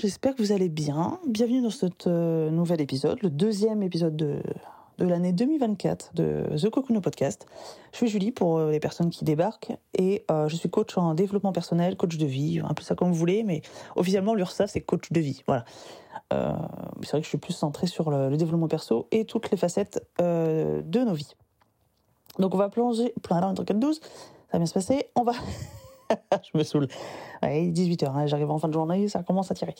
j'espère que vous allez bien. Bienvenue dans ce euh, nouvel épisode, le deuxième épisode de, de l'année 2024 de The Cocoon Podcast. Je suis Julie pour euh, les personnes qui débarquent et euh, je suis coach en développement personnel, coach de vie, un peu ça comme vous voulez, mais officiellement l'URSAF c'est coach de vie. Voilà. c'est vrai que je suis plus centrée sur le, développement perso et toutes les facettes de nos vies. Donc on va plonger, plein dans 12, ça va bien se passer. On va je me saoule. 18h, hein, j'arrive en fin de journée, ça commence à tirer.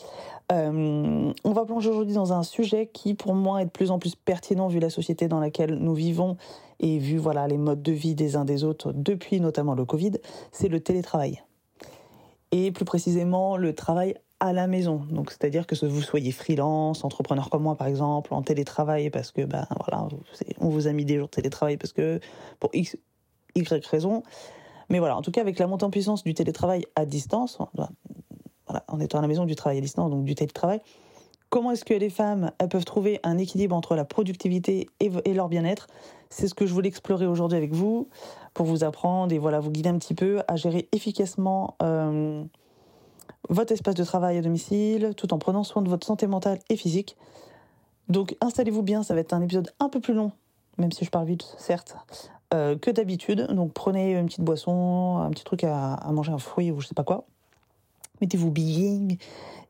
Euh, on va plonger aujourd'hui dans un sujet qui, pour moi, est de plus en plus pertinent vu la société dans laquelle nous vivons et vu voilà les modes de vie des uns des autres depuis notamment le Covid, c'est le télétravail. Et plus précisément, le travail à la maison. Donc, c'est-à-dire que vous soyez freelance, entrepreneur comme moi, par exemple, en télétravail parce que, ben voilà, on vous a mis des jours de télétravail parce que, pour X, Y raison, mais voilà, en tout cas, avec la montée en puissance du télétravail à distance, voilà, en étant à la maison du travail à distance, donc du télétravail, comment est-ce que les femmes peuvent trouver un équilibre entre la productivité et, leur bien-être? C'est ce que je voulais explorer aujourd'hui avec vous pour vous apprendre et voilà vous guider un petit peu à gérer efficacement euh, votre espace de travail à domicile, tout en prenant soin de votre santé mentale et physique. Donc installez-vous bien, ça va être un épisode un peu plus long, même si je parle vite, certes, euh, que d'habitude. Donc prenez une petite boisson, un petit truc à, manger, un fruit ou je sais pas quoi. Mettez-vous bien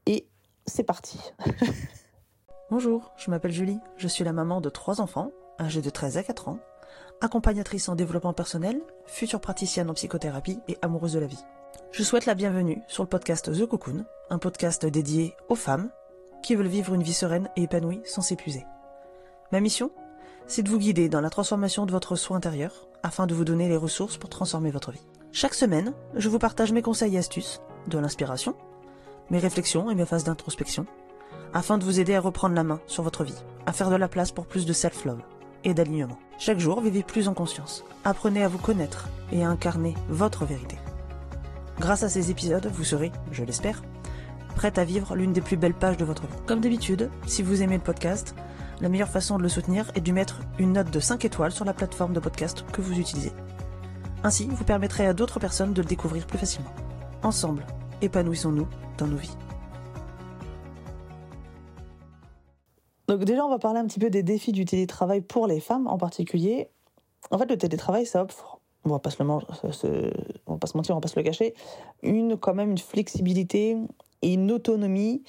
et c'est parti. Bonjour, je m'appelle Julie, je suis la maman de trois enfants, âgés de 13 à 4 ans, accompagnatrice en développement personnel, future praticienne en psychothérapie et amoureuse de la vie. Je souhaite la bienvenue sur le podcast The Cocoon, un podcast dédié aux femmes qui veulent vivre une vie sereine et épanouie sans s'épuiser. Ma mission? C'est de vous guider dans la transformation de votre soi intérieur afin de vous donner les ressources pour transformer votre vie. Chaque semaine, je vous partage mes conseils et astuces, de l'inspiration, mes réflexions et mes phases d'introspection, afin de vous aider à reprendre la main sur votre vie, à faire de la place pour plus de self-love et d'alignement. Chaque jour, vivez plus en conscience. Apprenez à vous connaître et à incarner votre vérité. Grâce à ces épisodes, vous serez, je l'espère, prête à vivre l'une des plus belles pages de votre vie. Comme d'habitude, si vous aimez le podcast, la meilleure façon de le soutenir est de mettre une note de 5 étoiles sur la plateforme de podcast que vous utilisez. Ainsi, vous permettrez à d'autres personnes de le découvrir plus facilement. Ensemble, épanouissons-nous dans nos vies. Donc déjà, on va parler un petit peu des défis du télétravail pour les femmes en particulier. En fait, le télétravail, ça offre, on va pas se, le va pas se mentir, on va pas se le cacher, une quand même une flexibilité et une autonomie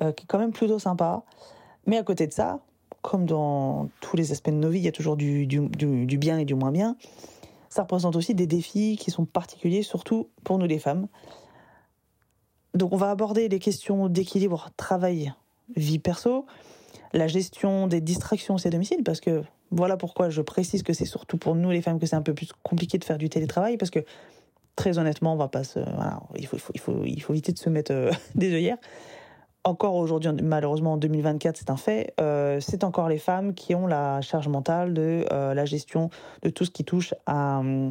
euh, qui est quand même plutôt sympa. Mais à côté de ça, comme dans tous les aspects de nos vies, il y a toujours du, bien et du moins bien, ça représente aussi des défis qui sont particuliers, surtout pour nous les femmes. Donc on va aborder les questions d'équilibre travail-vie perso, la gestion des distractions au domicile, parce que voilà pourquoi je précise que c'est surtout pour nous les femmes que c'est un peu plus compliqué de faire du télétravail, parce que très honnêtement, on va pas se, il, faut, il, faut, il, faut, éviter de se mettre euh, des œillères encore aujourd'hui, malheureusement en 2024, c'est un fait, euh, c'est encore les femmes qui ont la charge mentale de euh, la gestion de tout ce qui touche euh,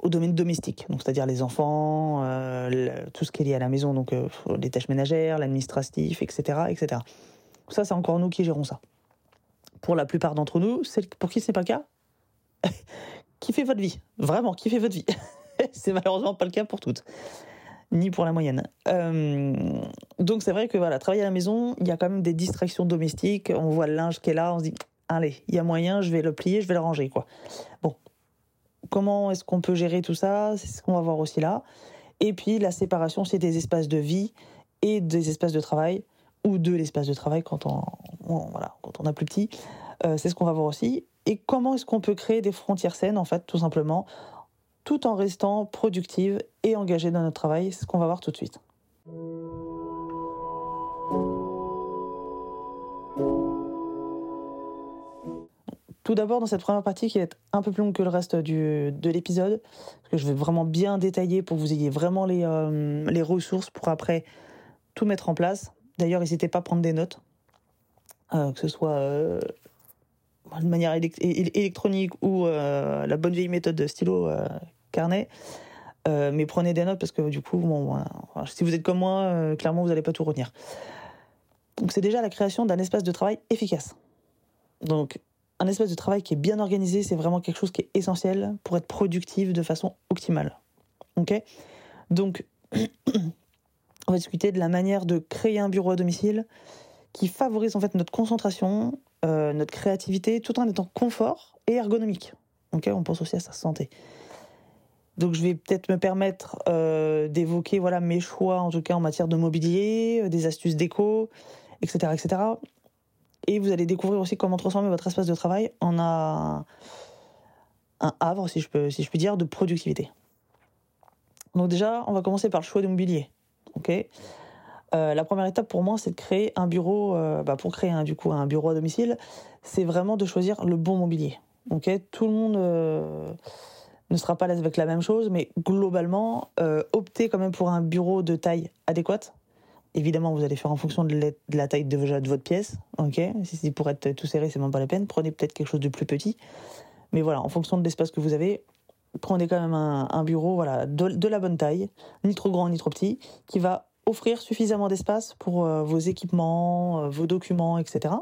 au domaine domestique, donc c'est-à-dire les enfants, tout ce qui est lié à la maison, donc les tâches ménagères, l'administratif, etc., etc. Ça, c'est encore nous qui gérons ça. Pour la plupart d'entre nous, pour qui ce n'est pas le cas, kiffez votre vie, vraiment, kiffez votre vie. c'est malheureusement pas le cas pour toutes ni pour la moyenne. Euh, donc c'est vrai que voilà, travailler à la maison, il y a quand même des distractions domestiques. On voit le linge qui est là, on se dit allez, il y a moyen, je vais le plier, je vais le ranger quoi. Bon, comment est-ce qu'on peut gérer tout ça? C'est ce qu'on va voir aussi là. Et puis la séparation, c'est des espaces de vie et des espaces de travail ou de l'espace de travail quand on, voilà quand on a plus petit. Euh, c'est ce qu'on va voir aussi. Et comment est-ce qu'on peut créer des frontières saines en fait, tout simplement tout en restant productive et engagée dans notre travail. Ce qu'on va voir tout de suite. Tout d'abord, dans cette première partie qui être un peu plus longue que le reste du, de l'épisode, parce que je vais vraiment bien détailler pour que vous ayez vraiment les, euh, les ressources pour après tout mettre en place. D'ailleurs, n'hésitez pas à prendre des notes, euh, que ce soit euh, de manière électronique ou la bonne vieille méthode de stylo Euh, mais prenez des notes parce que du coup, si vous êtes comme moi, euh, clairement, vous n'allez pas tout retenir. Donc c'est déjà la création d'un espace de travail efficace. Donc un espace de travail qui est bien organisé, c'est vraiment quelque chose qui est essentiel pour être productif de façon optimale. Ok? Donc On va discuter de la manière de créer un bureau à domicile qui favorise en fait notre concentration, euh, notre créativité, tout en étant confort et ergonomique. Ok, on pense aussi à sa santé. Donc je vais peut-être me permettre euh, d'évoquer voilà mes choix en tout cas en matière de mobilier, euh, des astuces déco, etc., etc. Et vous allez découvrir aussi comment transformer votre espace de travail en un, havre, si je peux, si je puis dire, de productivité. Donc déjà, on va commencer par le choix du mobilier. Ok? Euh, la première étape pour moi, c'est de créer un bureau. Bah, pour créer un, du coup un bureau à domicile, c'est vraiment de choisir le bon mobilier. Ok? Tout le monde ne sera pas avec la même chose, mais globalement, optez quand même pour un bureau de taille adéquate. Évidemment, vous allez faire en fonction de la taille de, votre pièce. Si pour être tout serré, c'est même pas la peine. Prenez peut-être quelque chose de plus petit. Mais voilà, en fonction de l'espace que vous avez, prenez quand même un, bureau voilà, de, la bonne taille, ni trop grand ni trop petit, qui va offrir suffisamment d'espace pour euh, vos équipements, euh, vos documents, etc.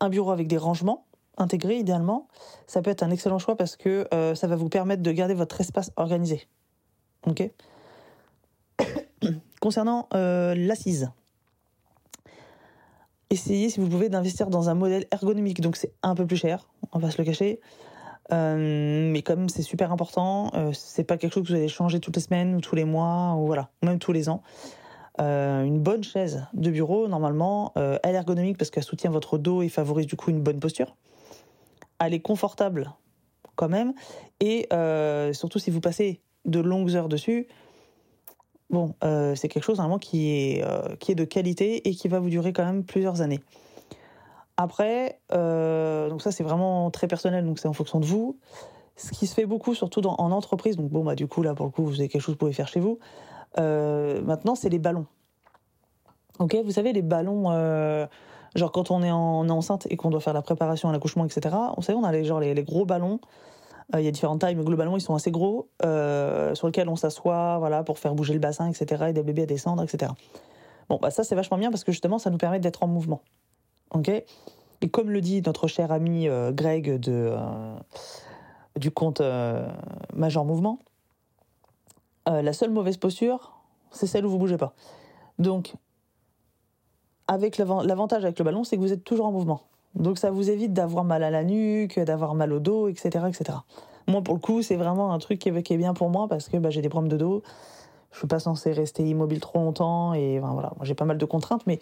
Un bureau avec des rangements intégrés idéalement, ça peut être un excellent choix parce que euh, ça va vous permettre de garder votre espace organisé. Ok Concernant l'assise, essayez si vous pouvez d'investir dans un modèle ergonomique, donc c'est un peu plus cher, on va se le cacher. Euh, mais comme c'est super important, euh, c'est pas quelque chose que vous allez changer toutes les semaines ou tous les mois ou voilà, même tous les ans. Euh, une bonne chaise de bureau, normalement, elle est ergonomique parce qu'elle soutient votre dos et favorise du coup une bonne posture. Est confortable quand même, et surtout si vous passez de longues heures dessus, bon, c'est quelque chose normalement qui est qui est de qualité et qui va vous durer quand même plusieurs années. Après, euh, donc ça c'est vraiment très personnel, donc c'est en fonction de vous. Ce qui se fait beaucoup, surtout en entreprise, donc bon bah du coup là pour le coup vous avez quelque chose que vous pouvez faire chez vous. Euh, maintenant c'est les ballons. Ok, vous savez les ballons, euh, genre quand on est en enceinte et qu'on doit faire la préparation à l'accouchement, etc. On sait on a les genre les, gros ballons. Il y a différentes tailles, mais globalement ils sont assez gros, sur lesquels on s'assoit, voilà, pour faire bouger le bassin, etc. et des bébés à descendre, etc. Bon bah ça c'est vachement bien parce que justement ça nous permet d'être en mouvement. Ok? Et comme le dit notre cher ami euh, Greg de, euh, du compte euh, Major Mouvement, la seule mauvaise posture, c'est celle où vous bougez pas. Donc, avec l'avantage avec le ballon, c'est que vous êtes toujours en mouvement. Donc ça vous évite d'avoir mal à la nuque, d'avoir mal au dos, etc., etc. Moi, pour le coup, c'est vraiment un truc qui est, bien pour moi parce que bah, j'ai des problèmes de dos. Je suis pas censé rester immobile trop longtemps et voilà, j'ai pas mal de contraintes, mais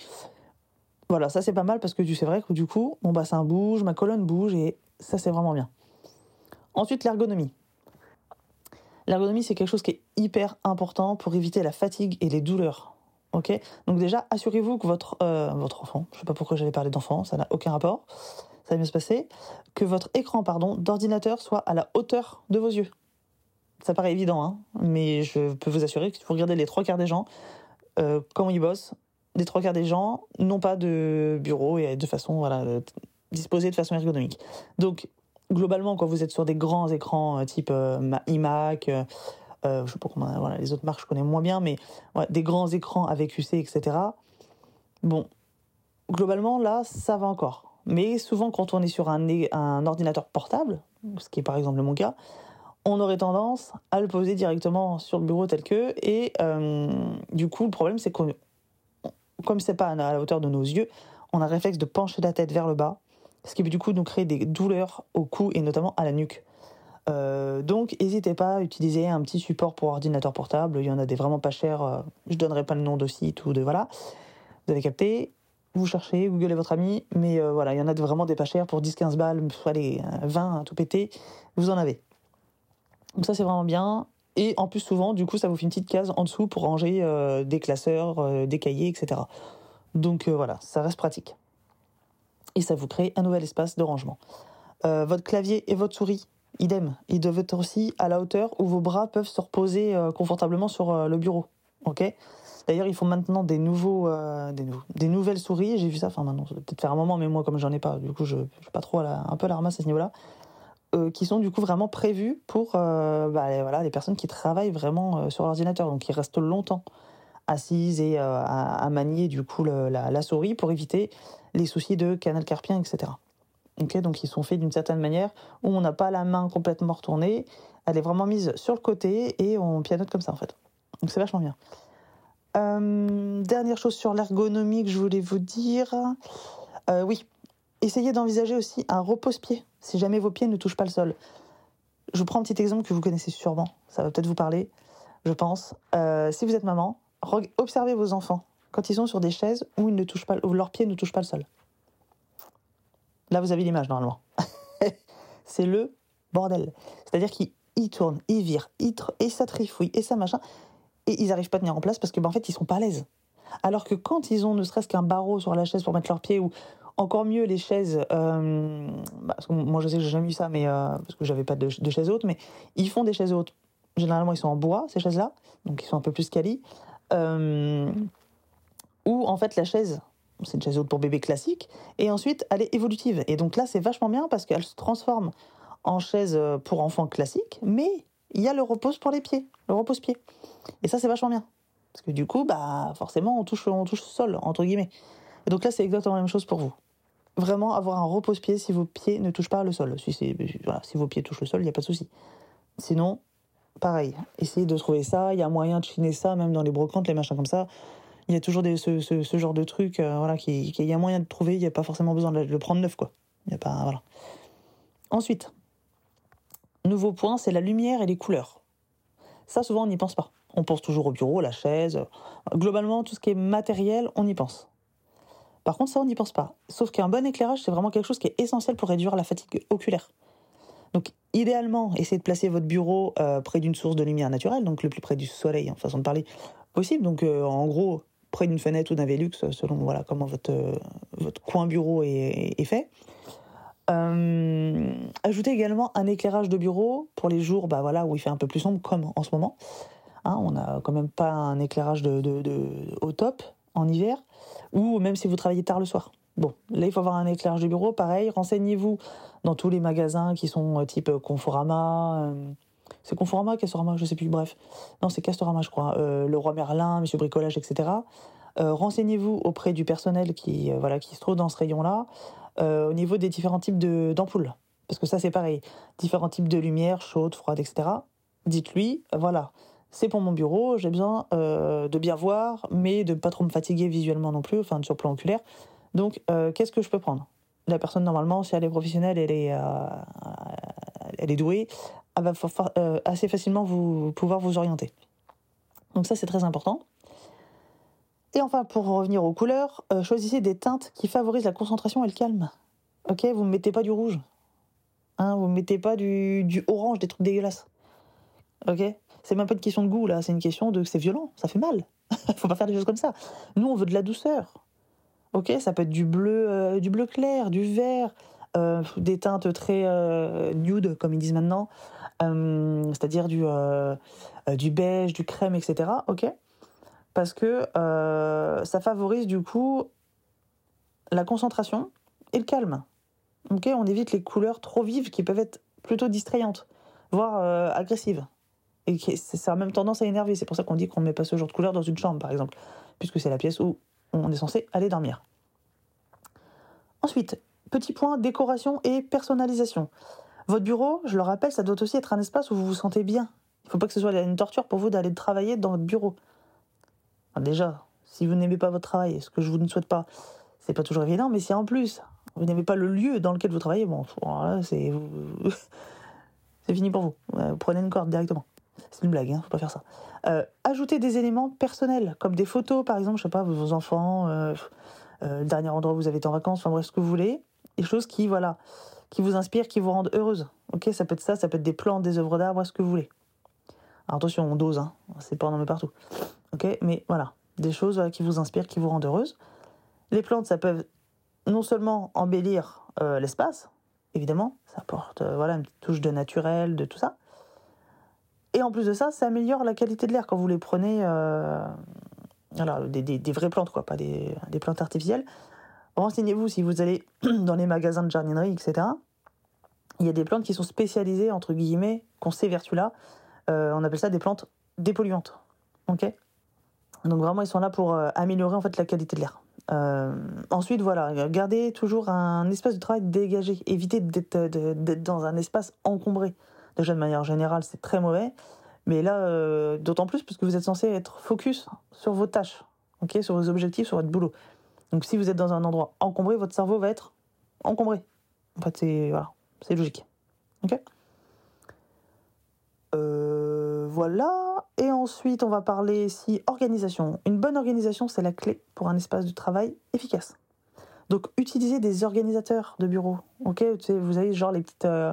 voilà, ça c'est pas mal parce que c'est vrai que du coup, mon bassin bouge, ma colonne bouge et ça c'est vraiment bien. Ensuite, l'ergonomie. L'ergonomie, c'est quelque chose qui est hyper important pour éviter la fatigue et les douleurs. Ok Donc déjà, assurez-vous que votre, euh, votre enfant, je sais pas pourquoi j'avais parlé d'enfant, ça n'a aucun rapport, ça va bien se passer, que votre écran pardon d'ordinateur soit à la hauteur de vos yeux. Ça paraît évident, hein, mais je peux vous assurer que si vous regardez les trois quarts des gens, euh, ils bossent, des trois quarts des gens n'ont pas de bureau et de façon voilà disposés de façon ergonomique. Donc globalement quand vous êtes sur des grands écrans euh, type euh, iMac, euh, euh, je sais pas comment voilà les autres marques je connais moins bien mais des grands écrans avec UC etc. Bon globalement là ça va encore. Mais souvent quand on est sur un, ordinateur portable, ce qui est par exemple mon cas, on aurait tendance à le poser directement sur le bureau tel que et du coup le problème c'est qu'on comme c'est pas à la hauteur de nos yeux, on a le réflexe de pencher la tête vers le bas, ce qui du coup nous créer des douleurs au cou et notamment à la nuque. Euh, donc, n'hésitez pas à utiliser un petit support pour ordinateur portable. Il y en a des vraiment pas chers. Euh, je donnerai pas le nom de site ou de voilà. Vous avez capté. Vous cherchez, googlez votre ami. Mais euh, voilà, il y en a vraiment des pas chers pour 10-15 balles, soit les 20, tout pété. Vous en avez. Donc ça, c'est vraiment bien. Et en plus, souvent, du coup, ça vous fait une petite case en dessous pour ranger des classeurs, des cahiers, etc. Donc voilà, ça reste pratique. Et ça vous crée un nouvel espace de rangement. votre clavier et votre souris, idem. Ils doivent être aussi à la hauteur où vos bras peuvent se reposer confortablement sur le bureau. Ok? D'ailleurs, ils font maintenant des nouveaux, des, des, nouvelles souris. J'ai vu ça. Enfin, maintenant, ça peut-être faire un moment, mais moi, comme j'en ai pas, du coup, je, je suis pas trop un peu à la ramasse à ce niveau-là. Euh, qui sont du coup vraiment prévus pour euh, bah, voilà, les personnes qui travaillent vraiment euh, sur l'ordinateur, donc qui restent longtemps assises et à, manier du coup la, souris pour éviter les soucis de canal carpien, etc. Donc ils sont faits d'une certaine manière où on n'a pas la main complètement retournée, elle est vraiment mise sur le côté et on pianote comme ça en fait. Donc c'est vachement bien. Euh, dernière chose sur l'ergonomie que je voulais vous dire. Euh, oui, essayez d'envisager aussi un repose-pied, si jamais vos pieds ne touchent pas le sol. Je vous prends un petit exemple que vous connaissez sûrement, ça va peut-être vous parler, je pense. Euh, si vous êtes maman, observez vos enfants quand ils sont sur des chaises où, ils ne touchent pas, où leurs pieds ne touchent pas le sol. Là, vous avez l'image normalement. C'est le bordel. C'est-à-dire qu'ils tournent, ils virent, ils et ça trifouille, et ça machin et ils n'arrivent pas à tenir en place parce que ben, en fait ils sont pas à l'aise. Alors que quand ils ont ne serait-ce qu'un barreau sur la chaise pour mettre leurs pieds ou encore mieux les chaises, euh, bah, moi je sais que j'ai jamais eu ça, mais euh, parce que j'avais pas de, chaises hautes, mais ils font des chaises hautes. Généralement ils sont en bois ces chaises-là, donc ils sont un peu plus quali. Euh, ou en fait la chaise, c'est une chaise haute pour bébé classique, et ensuite elle est évolutive. Et donc là c'est vachement bien parce qu'elle se transforme en chaise pour enfants classique, mais il y a le repose pour les pieds, le repose-pied. Et ça, c'est vachement bien. Parce que du coup, bah, forcément, on touche, on touche le sol, entre guillemets. Et donc là, c'est exactement la même chose pour vous. Vraiment avoir un repose-pied si vos pieds ne touchent pas le sol. Si, si vos pieds touchent le sol, il n'y a pas de souci. Sinon, pareil, essayez de trouver ça. Il y a moyen de chiner ça, même dans les brocantes, les machins comme ça. Il y a toujours ce, genre de trucs, euh, voilà, qui, il y a moyen de trouver. Il n'y a pas forcément besoin de le prendre neuf, quoi. Il y a pas. Ensuite, nouveau point, c'est la lumière et les couleurs. Ça, souvent, on n'y pense pas. On pense toujours au bureau, la chaise. Globalement, tout ce qui est matériel, on y pense. Par contre, ça, on n'y pense pas. Sauf qu'un bon éclairage, c'est vraiment quelque chose qui est essentiel pour réduire la fatigue oculaire. Donc, idéalement, essayez de placer votre bureau euh, près d'une source de lumière naturelle, donc le plus près du soleil, en façon de parler, possible. Donc, euh, en gros, près d'une fenêtre ou d'un Velux, selon voilà comment votre, euh, votre coin bureau est, fait. Euh, ajoutez également un éclairage de bureau pour les jours bah voilà, où il fait un peu plus sombre, comme en ce moment. Hein, on n'a quand même pas un éclairage de, au top en hiver, ou même si vous travaillez tard le soir. Bon, là, il faut avoir un éclairage de bureau. Pareil, renseignez-vous dans tous les magasins qui sont euh, type Conforama. C'est Conforama, Castorama, je sais plus, bref. Non, c'est Castorama, je crois. le Roi Merlin, Monsieur Bricolage, etc. renseignez-vous auprès du personnel qui, voilà, qui se trouve dans ce rayon-là. Euh, au niveau des différents types d'ampoules. Parce que ça, c'est pareil. Différents types de lumière, chaude, froide, etc. Dites-lui, voilà, c'est pour mon bureau, j'ai besoin euh, de bien voir, mais de pas trop me fatiguer visuellement non plus, enfin sur plan oculaire. Donc, euh, qu'est-ce que je peux prendre? La personne, normalement, si elle est professionnelle, elle est, elle est douée, elle va assez facilement vous, pouvoir vous orienter. Donc ça, c'est très important. Et enfin, pour revenir aux couleurs, euh, choisissez des teintes qui favorisent la concentration et le calme. Ok, vous ne mettez pas du rouge. Hein, vous ne mettez pas du, orange, des trucs dégueulasses. Ok C'est même pas une question de goût, là, c'est une question de c'est violent, ça fait mal. Faut pas faire des choses comme ça. Nous, on veut de la douceur. Ok Ça peut être du bleu, euh, du bleu clair, du vert, euh, des teintes très nude, comme ils disent maintenant, c'est-à-dire du, du beige, du crème, etc. Ok parce que euh, ça favorise du coup la concentration et le calme. Ok, on évite les couleurs trop vives qui peuvent être plutôt distrayantes, voire euh, agressives. Et ça a même tendance à énerver. C'est pour ça qu'on dit qu'on ne met pas ce genre de couleur dans une chambre, par exemple, puisque c'est la pièce où on est censé aller dormir. Ensuite, petit point décoration et personnalisation. Votre bureau, je le rappelle, ça doit aussi être un espace où vous vous sentez bien. Il ne faut pas que ce soit une torture pour vous d'aller travailler dans votre bureau déjà, si vous n'aimez pas votre travail, ce que je vous ne souhaite pas, c'est pas toujours évident, mais si en plus vous n'aimez pas le lieu dans lequel vous travaillez, bon, c'est c'est fini pour vous. Vous prenez une corde directement. C'est une blague, hein, faut pas faire ça. Euh, ajoutez des éléments personnels, comme des photos, par exemple, je sais pas, vos enfants, euh, euh, le dernier endroit où vous avez été en vacances, enfin bref, ce que vous voulez, des choses qui, voilà, qui vous inspirent, qui vous rendent heureuse. Ok, ça peut être ça, ça peut être des plantes, des œuvres d'art, ce que vous voulez. Alors attention, on dose, hein, c'est pas en partout. Ok, mais voilà, des choses qui vous inspirent, qui vous rendent heureuse. Les plantes, ça peut non seulement embellir euh, l'espace, évidemment, ça apporte euh, voilà une petite touche de naturel, de tout ça. Et en plus de ça, ça améliore la qualité de l'air quand vous les prenez, euh, voilà, des, des, vraies plantes, quoi, pas des, des plantes artificielles. Renseignez-vous si vous allez dans les magasins de jardinerie, etc. Il y a des plantes qui sont spécialisées, entre guillemets, qu'on ces vertus-là. on appelle ça des plantes dépolluantes. ok? Donc vraiment, ils sont là pour euh, améliorer en fait la qualité de l'air. Euh, ensuite, voilà, gardez toujours un espace de travail dégagé. Évitez d'être dans un espace encombré. Déjà, de manière générale, c'est très mauvais. Mais là, d'autant plus parce que vous êtes censé être focus sur vos tâches, ok, sur vos objectifs, sur votre boulot. Donc si vous êtes dans un endroit encombré, votre cerveau va être encombré. En fait, c'est voilà, c'est logique. Ok? voilà. Et ensuite, on va parler si organisation. Une bonne organisation, c'est la clé pour un espace de travail efficace. Donc, utilisez des organisateurs de bureau. Ok, vous avez genre les petites, euh,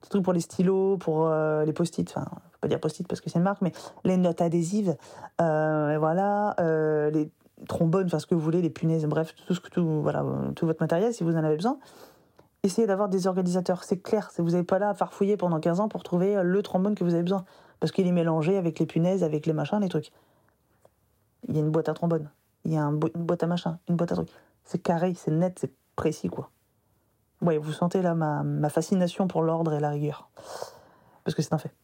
petits trucs pour les stylos, pour euh, les post-it. Enfin, faut pas dire post-it parce que c'est une marque, mais les notes adhésives. Euh, voilà, les trombones, enfin ce que vous voulez, les punaises, bref, tout ce que tout, voilà, tout votre matériel si vous en avez besoin. Essayez d'avoir des organisateurs. C'est clair, vous n'avez pas là à farfouiller pendant 15 ans pour trouver le trombone que vous avez besoin parce qu'il est mélangé avec les punaises, avec les machins, les trucs. Il y a une boîte à trombone, il y a une boîte à machin, une boîte à trucs. C'est carré, c'est net, c'est précis, quoi. Ouais, vous sentez là ma, fascination pour l'ordre et la rigueur. Parce que c'est un fait.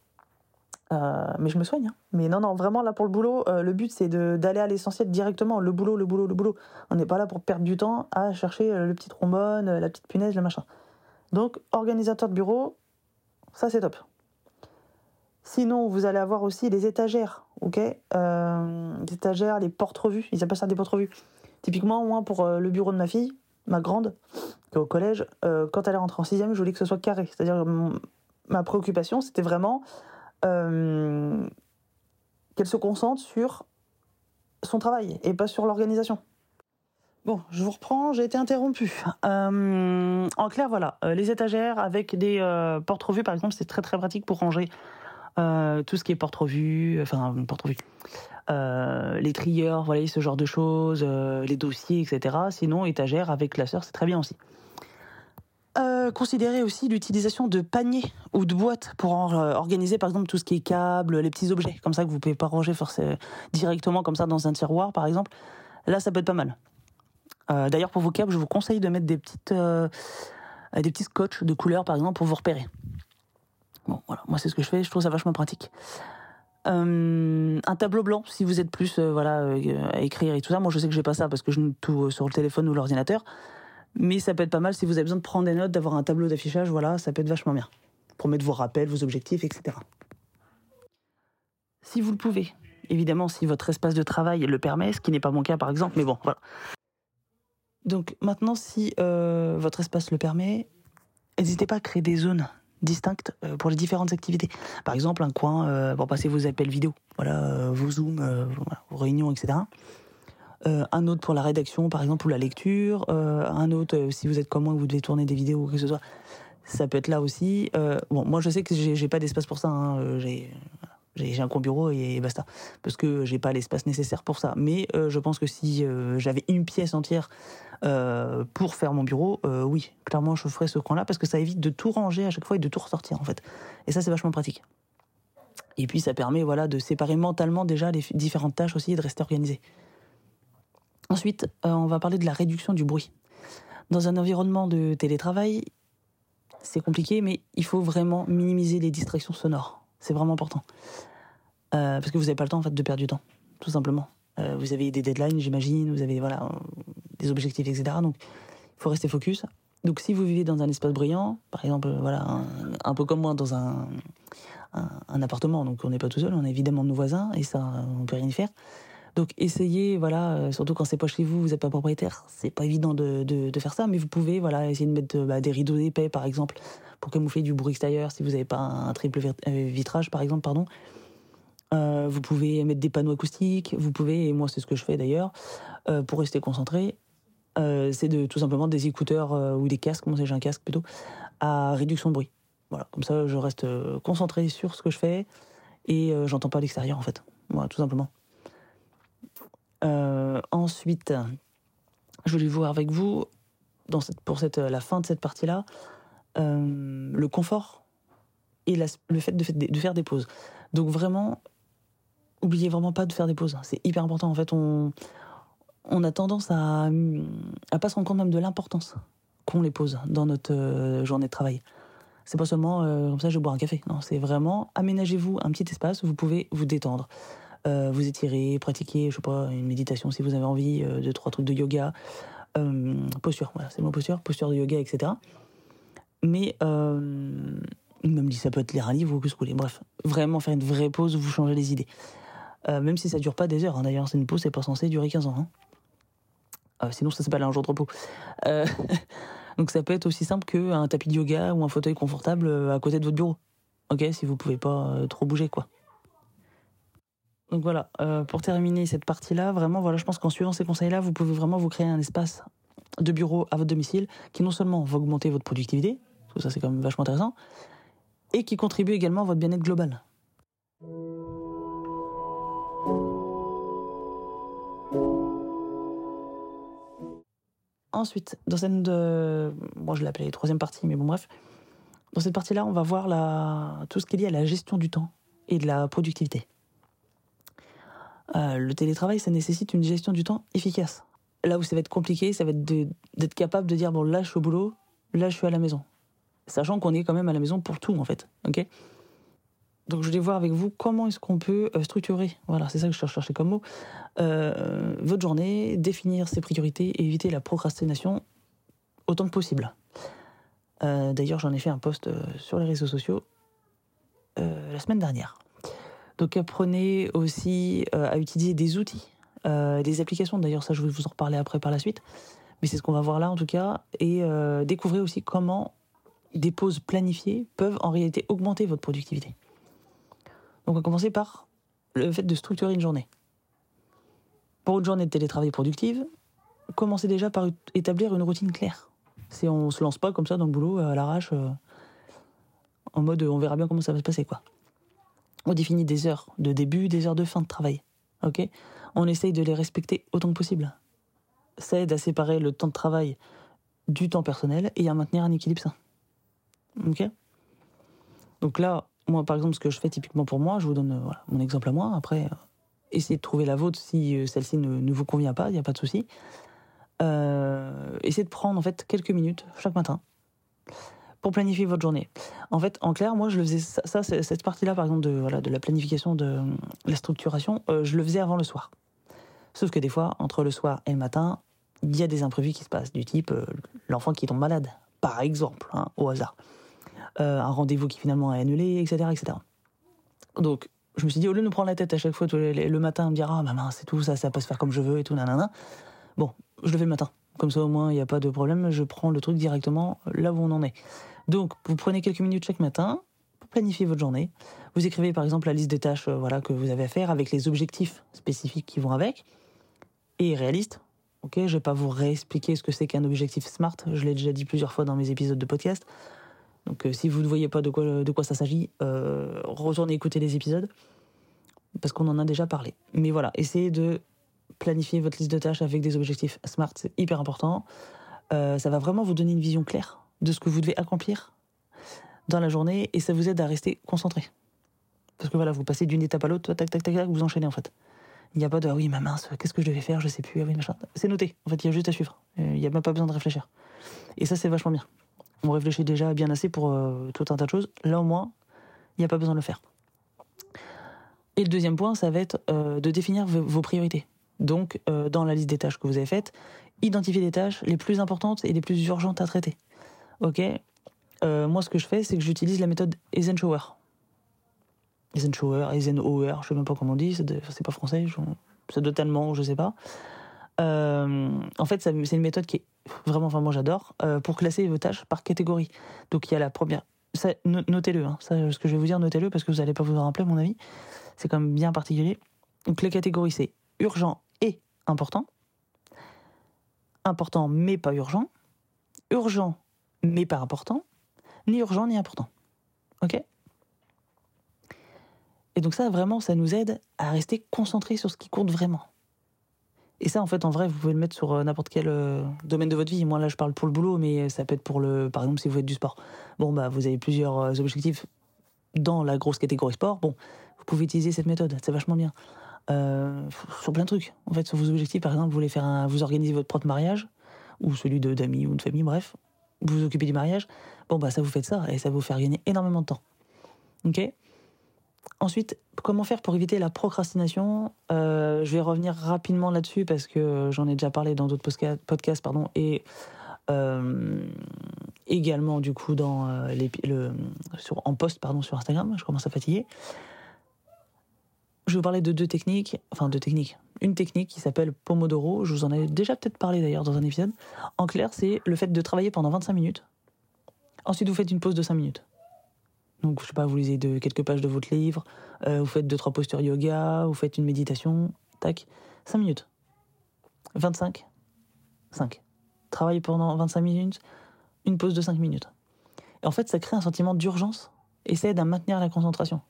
Euh, mais je me soigne. Hein. Mais non, non, vraiment là pour le boulot, euh, le but c'est d'aller à l'essentiel directement. Le boulot, le boulot, le boulot. On n'est pas là pour perdre du temps à chercher euh, le petit trombone, la petite punaise, le machin. Donc, organisateur de bureau, ça c'est top. Sinon, vous allez avoir aussi les étagères, ok? Les étagères, les portes-revues, ils appellent ça des portes-revues. Typiquement, moi, pour le bureau de ma fille, ma grande, qui est au collège, quand elle est rentrée en sixième, je voulais que ce soit carré. C'est-à-dire, ma préoccupation, c'était vraiment qu'elle se concentre sur son travail et pas sur l'organisation. Bon, je vous reprends, j'ai été interrompue. en clair, voilà, les étagères avec des portes-revues, par exemple, c'est très très pratique pour ranger euh, tout ce qui est porte-revue, enfin porte-revue, euh, les trieurs, voilà, ce genre de choses, euh, les dossiers, etc. Sinon, étagère avec classeur, c'est très bien aussi. Considérez aussi l'utilisation de paniers ou de boîtes pour organiser par exemple tout ce qui est câbles, les petits objets, comme ça que vous pouvez pas ranger forcément directement comme ça dans un tiroir par exemple. Là, ça peut être pas mal. D'ailleurs, pour vos câbles, je vous conseille de mettre des petites, des petits scotch de couleur par exemple pour vous repérer. Bon, voilà, moi c'est ce que je fais, je trouve ça vachement pratique. Euh, un tableau blanc, si vous êtes plus euh, voilà euh, à écrire et tout ça. Moi, je sais que j'ai pas ça parce que je note tout sur le téléphone ou l'ordinateur. Mais ça peut être pas mal si vous avez besoin de prendre des notes, d'avoir un tableau d'affichage. Voilà, ça peut être vachement bien pour mettre vos rappels, vos objectifs, etc. Si vous le pouvez, évidemment, si votre espace de travail le permet, ce qui n'est pas mon cas par exemple. Mais bon, voilà. Donc maintenant, si votre espace le permet, n'hésitez pas à créer des zones distinctes euh, pour les différentes activités. Par exemple, un coin euh, pour passer vos appels vidéo, voilà, euh, vos zooms, vos réunions, etc. un autre pour la rédaction, par exemple, ou la lecture. un autre, si vous êtes comme moi, vous devez tourner des vidéos ou que ce soit. Ça peut être là aussi. bon, moi, je sais que j'ai pas d'espace pour ça. Hein. J'ai un coin bureau et basta. Parce que j'ai pas l'espace nécessaire pour ça. Mais je pense que si j'avais une pièce entière euh, pour faire mon bureau, euh, oui, clairement, je ferai ce coin-là parce que ça évite de tout ranger à chaque fois et de tout ressortir en fait. Et ça, c'est vachement pratique. Et puis, ça permet voilà de séparer mentalement déjà les différentes tâches aussi et de rester organisé. Ensuite, euh, on va parler de la réduction du bruit. Dans un environnement de télétravail, c'est compliqué, mais il faut vraiment minimiser les distractions sonores. C'est vraiment important. parce que vous n'avez pas le temps en fait de perdre du temps, tout simplement. Euh, vous avez des deadlines, j'imagine, vous avez voilà des objectifs, etc. Donc, il faut rester focus. Donc, si vous vivez dans un espace brillant, par exemple, voilà, un, peu comme moi dans un, appartement, donc on n'est pas tout seul, on a évidemment nos voisins et ça, on peut rien y faire. Donc, essayez, voilà, euh, surtout quand c'est pas chez vous, vous n'êtes pas propriétaire, c'est pas évident de, de, faire ça, mais vous pouvez, voilà, essayer de mettre bah, des rideaux épais, par exemple, pour camoufler du bruit extérieur, si vous n'avez pas un triple euh, vitrage, par exemple, pardon. Euh, vous pouvez mettre des panneaux acoustiques, vous pouvez, et moi c'est ce que je fais d'ailleurs, pour rester concentré, c'est de tout simplement des écouteurs ou des casques, moi j'ai un casque plutôt, à réduction de bruit. Voilà, comme ça je reste concentré sur ce que je fais et j'entends pas l'extérieur en fait. Voilà, tout simplement. Ensuite, je voulais voir avec vous, pour la fin de cette partie-là, le confort et le fait de, faire des pauses. Donc vraiment, oubliez vraiment pas de faire des pauses. C'est hyper important. En fait, on, a tendance à, à pas se rendre compte même de l'importance qu'on les pose dans notre euh, journée de travail. C'est pas seulement euh, comme ça, je boire un café. Non, c'est vraiment aménagez-vous un petit espace où vous pouvez vous détendre, euh, vous étirer, pratiquer, je sais pas, une méditation si vous avez envie, deux trois trucs de yoga, posture. Voilà, c'est mon posture, posture de yoga, etc. Mais Même si ça peut être un livre ou que ce que vous. Bref, vraiment faire une vraie pause vous changez les idées. Euh, même si ça dure pas des heures. hein. D'ailleurs, c'est une pause, c'est pas censé durer 15 ans. hein. Euh, sinon, ça s'appelle un jour de repos. Euh, donc, ça peut être aussi simple qu'un tapis de yoga ou un fauteuil confortable euh, à côté de votre bureau. Ok, si vous pouvez pas euh, trop bouger, quoi. Donc voilà, euh, pour terminer cette partie-là, vraiment, voilà, je pense qu'en suivant ces conseils-là, vous pouvez vraiment vous créer un espace de bureau à votre domicile qui non seulement va augmenter votre productivité, parce que ça c'est quand même vachement intéressant, et qui contribue également à votre bien-être global. Ensuite, dans cette, euh, moi je l'appelais troisième partie, mais bon bref, dans cette partie-là, on va voir tout ce qui est lié à la gestion du temps et de la productivité. Euh, le télétravail, ça nécessite une gestion du temps efficace. Là où ça va être compliqué, ça va être d'être capable de dire bon là je suis au boulot, là je suis à la maison, sachant qu'on est quand même à la maison pour tout en fait, ok? Donc je voulais voir avec vous comment est-ce qu'on peut euh, structurer, voilà c'est ça que je cherchais comme mot, euh, votre journée, définir ses priorités et éviter la procrastination autant que possible. D'ailleurs j'en ai fait un post sur les réseaux sociaux la semaine dernière. Donc apprenez aussi euh, à utiliser des outils, euh, des applications. D'ailleurs, ça, je vais vous en reparler après par la suite. Mais c'est ce qu'on va voir là en tout cas. Et euh, découvrez aussi comment des pauses planifiées peuvent en réalité augmenter votre productivité. Donc on va commencer par le fait de structurer une journée. Pour une journée de télétravail productive, commencez déjà par établir une routine claire. C'est on se lance pas comme ça dans le boulot à l'arrache, en mode on verra bien comment ça va se passer quoi. On définit des heures de début, des heures de fin de travail. Ok? On essaye de les respecter autant que possible. Ça aide à séparer le temps de travail du temps personnel et à maintenir un équilibre sain. Ok? Donc là, moi, par exemple, ce que je fais typiquement pour moi, je vous donne euh, mon exemple à moi. Après, euh, essayez de trouver la vôtre si euh, celle-ci ne, vous convient pas, il n'y a pas de souci. Essayez de prendre en fait quelques minutes chaque matin pour planifier votre journée. En fait, en clair, moi, je le faisais ça, cette partie-là, par exemple, de, voilà, de la planification, de la structuration, euh, je le faisais avant le soir. Sauf que des fois, entre le soir et le matin, il y a des imprévus qui se passent, du type euh, l'enfant qui tombe malade, par exemple, hein, au hasard. Euh, un rendez-vous qui finalement est annulé, etc., etc. Donc, je me suis dit, au lieu de me prendre la tête à chaque fois le matin, me dire, ah, bah mince, c'est tout, ça, ça peut se faire comme je veux et tout, nanana. Bon, je le fais le matin. Comme ça, au moins, il n'y a pas de problème. Je prends le truc directement là où on en est. Donc, vous prenez quelques minutes chaque matin pour planifier votre journée. Vous écrivez par exemple la liste des tâches euh, voilà, que vous avez à faire avec les objectifs spécifiques qui vont avec et réalistes. Ok, je vais pas vous réexpliquer ce que c'est qu'un objectif SMART. Je l'ai déjà dit plusieurs fois dans mes épisodes de podcast. Donc, euh, si vous ne voyez pas de quoi, de quoi ça s'agit, euh, retournez écouter les épisodes parce qu'on en a déjà parlé. Mais voilà, essayez de planifier votre liste de tâches avec des objectifs SMART, c'est hyper important. Euh, ça va vraiment vous donner une vision claire de ce que vous devez accomplir dans la journée et ça vous aide à rester concentré. Parce que voilà, vous passez d'une étape à l'autre, tac, tac, tac, tac, vous enchaînez en fait. Il n'y a pas de ah oui, ma mince, qu'est-ce que je devais faire, je sais plus, ah oui, machin. C'est noté, en fait, il y a juste à suivre. Euh, Il n'y a même pas besoin de réfléchir. Et ça, c'est vachement bien. On réfléchit déjà bien assez pour euh, tout un tas de choses. Là, au moins, il n'y a pas besoin de le faire. Et le deuxième point, ça va être de définir vos priorités. Donc, euh, dans la liste des tâches que vous avez faites, identifiez les tâches les plus importantes et les plus urgentes à traiter. Ok? Euh, Moi, ce que je fais, c'est que j'utilise la méthode Eisenhower. Eisenhower, Eisenhower, je sais même pas comment on dit, c'est pas français, c'est allemand, je sais pas. Euh, en fait, c'est une méthode qui est vraiment, enfin, moi j'adore, pour classer vos tâches par catégorie. Donc, il y a la première. Notez-le, hein, ce que je vais vous dire, notez-le parce que vous n'allez pas vous en rappeler, à mon avis. C'est quand même bien particulier. Donc, les catégories, c'est urgent et important. Important mais pas urgent. Urgent mais pas important. Ni urgent ni important. Ok? Et donc ça, vraiment, ça nous aide à rester concentrés sur ce qui compte vraiment. Et ça, en fait, en vrai, vous pouvez le mettre sur euh, n'importe quel euh, domaine de votre vie. Moi, là, je parle pour le boulot, mais ça peut être pour le... Par exemple, si vous faites du sport. Bon, bah, vous avez plusieurs euh, objectifs dans la grosse catégorie sport. Bon, vous pouvez utiliser cette méthode. C'est vachement bien. Euh, sur plein de trucs. En fait, sur vos objectifs, par exemple, vous voulez faire un... Vous organisez votre propre mariage, ou celui de- d'amis ou de famille, bref. Vous vous occupez du mariage. Bon, bah, ça vous fait ça, et ça vous faire gagner énormément de temps. Ok? Ensuite, comment faire pour éviter la procrastination? Euh, Je vais revenir rapidement là-dessus parce que j'en ai déjà parlé dans d'autres podcasts, pardon, et, euh, également du coup dans les, le, sur, en post pardon sur Instagram. Je commence à fatiguer. Je vais vous parler de deux techniques, enfin deux techniques. Une technique qui s'appelle Pomodoro. Je vous en ai déjà peut-être parlé d'ailleurs dans un épisode. En clair, c'est le fait de travailler pendant 25 minutes. Ensuite, vous faites une pause de 5 minutes. Donc, je sais pas, vous lisez de, quelques pages de votre livre, vous faites deux trois postures yoga, vous faites une méditation, tac, 5 minutes. 25, 5. Travaille pendant 25 minutes, une pause de 5 minutes. Et en fait, ça crée un sentiment d'urgence et ça aide à maintenir la concentration.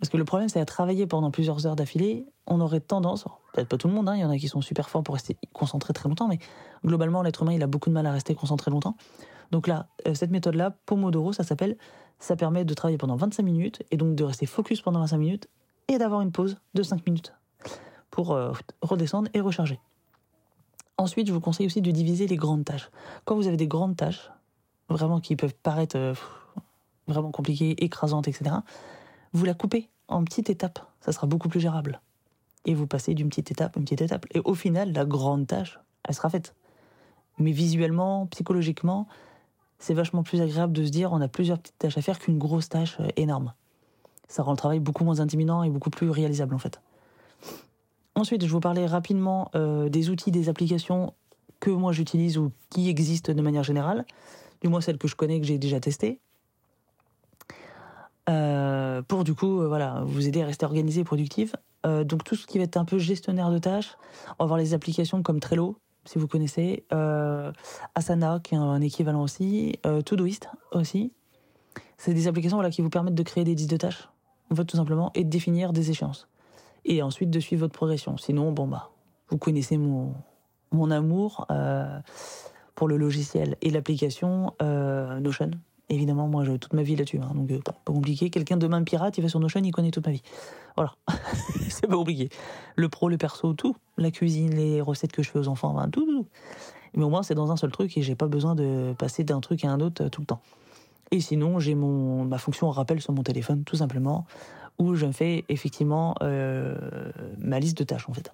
Parce que le problème, c'est à travailler pendant plusieurs heures d'affilée, on aurait tendance, peut-être pas tout le monde, hein, il y en a qui sont super forts pour rester concentrés très longtemps, mais globalement, l'être humain, il a beaucoup de mal à rester concentré longtemps. Donc là, euh, cette méthode-là, Pomodoro, ça s'appelle, ça permet de travailler pendant 25 minutes et donc de rester focus pendant 25 minutes et d'avoir une pause de 5 minutes pour euh, redescendre et recharger. Ensuite, je vous conseille aussi de diviser les grandes tâches. Quand vous avez des grandes tâches, vraiment qui peuvent paraître euh, vraiment compliquées, écrasantes, etc., vous la coupez en petites étapes. Ça sera beaucoup plus gérable. Et vous passez d'une petite étape à une petite étape. Et au final, la grande tâche, elle sera faite. Mais visuellement, psychologiquement, c'est vachement plus agréable de se dire on a plusieurs petites tâches à faire qu'une grosse tâche euh, énorme. Ça rend le travail beaucoup moins intimidant et beaucoup plus réalisable en fait. Ensuite, je vous parlais rapidement euh, des outils, des applications que moi j'utilise ou qui existent de manière générale, du moins celles que je connais, que j'ai déjà testées. Euh, pour du coup, voilà, vous aider à rester organisé et productif. donc tout ce qui va être un peu gestionnaire de tâches, on va voir les applications comme Trello, si vous connaissez, euh, Asana, qui est un, équivalent aussi, euh, Todoist aussi. C'est des applications voilà, qui vous permettent de créer des listes de tâches, en tout simplement, et de définir des échéances. Et ensuite de suivre votre progression. Sinon, bon, bah, vous connaissez mon, mon amour euh, pour le logiciel et l'application euh, Notion. Évidemment, moi, j'ai toute ma vie là-dessus, hein, donc pas compliqué. Quelqu'un de même pirate, il va sur Notion, il connaît toute ma vie. Voilà, c'est pas compliqué. Le pro, le perso, tout. La cuisine, les recettes que je fais aux enfants, tout, tout. Mais au moins, c'est dans un seul truc et j'ai pas besoin de passer d'un truc à un autre tout le temps. Et sinon, j'ai mon ma fonction rappel sur mon téléphone, tout simplement, où je fais effectivement euh, ma liste de tâches, en fait.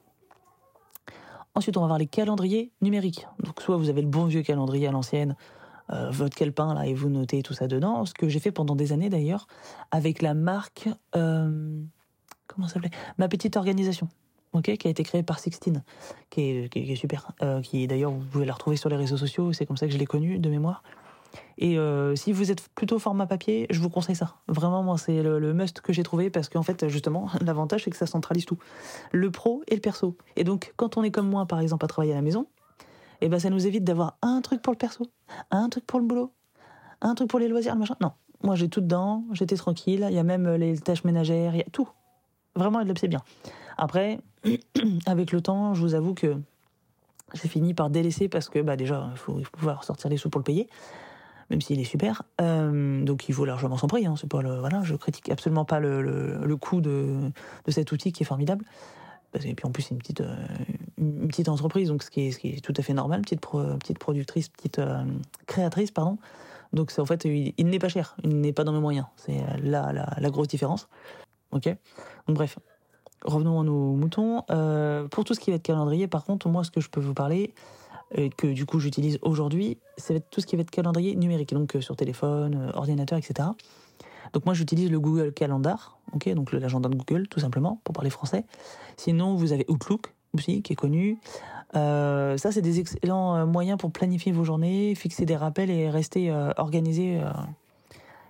Ensuite, on va voir les calendriers numériques. Donc, soit vous avez le bon vieux calendrier à l'ancienne, euh, votre calepin là et vous notez tout ça dedans. Ce que j'ai fait pendant des années d'ailleurs avec la marque euh, comment ça s'appelait? Ma petite organisation. qui a été créée par Sixtine, qui est, super, euh, qui d'ailleurs vous pouvez la retrouver sur les réseaux sociaux, c'est comme ça que je l'ai connue de mémoire. Et si vous êtes plutôt format papier, je vous conseille ça. Vraiment, moi, c'est le, le, must que j'ai trouvé parce qu'en fait, justement, l'avantage, c'est que ça centralise tout. Le pro et le perso. Et donc, quand on est comme moi, par exemple, à travailler à la maison, et eh ben ça nous évite d'avoir un truc pour le perso, un truc pour le boulot, un truc pour les loisirs, le machin. Non, moi j'ai tout dedans, j'étais tranquille, il y a même les tâches ménagères, il y a tout. Vraiment, c'est bien. Après, avec le temps, je vous avoue que j'ai fini par délaisser parce que bah déjà, il faut, pouvoir sortir les sous pour le payer, même s'il est super. Euh, donc il vaut largement son prix. Hein, c'est pas le, voilà, je critique absolument pas le, le, le coût de, de cet outil qui est formidable. Et puis en plus, c'est une petite, euh, une petite entreprise, donc ce qui est, ce qui est tout à fait normal, petite, petite productrice, petite euh, créatrice, pardon. Donc en fait, il, n'est pas cher, il n'est pas dans mes moyens. C'est là la, grosse différence. Ok? Bref, revenons à nos moutons. Euh, pour tout ce qui va être calendrier, par contre, moi, ce que je peux vous parler, et que du coup j'utilise aujourd'hui, c'est tout ce qui va être calendrier numérique, donc sur téléphone, ordinateur, etc. Donc moi j'utilise le Google Calendar, ok, donc l'agenda de Google tout simplement pour parler français. Sinon vous avez Outlook aussi qui est connu. Euh, ça c'est des excellents euh, moyens pour planifier vos journées, fixer des rappels et rester euh, organisé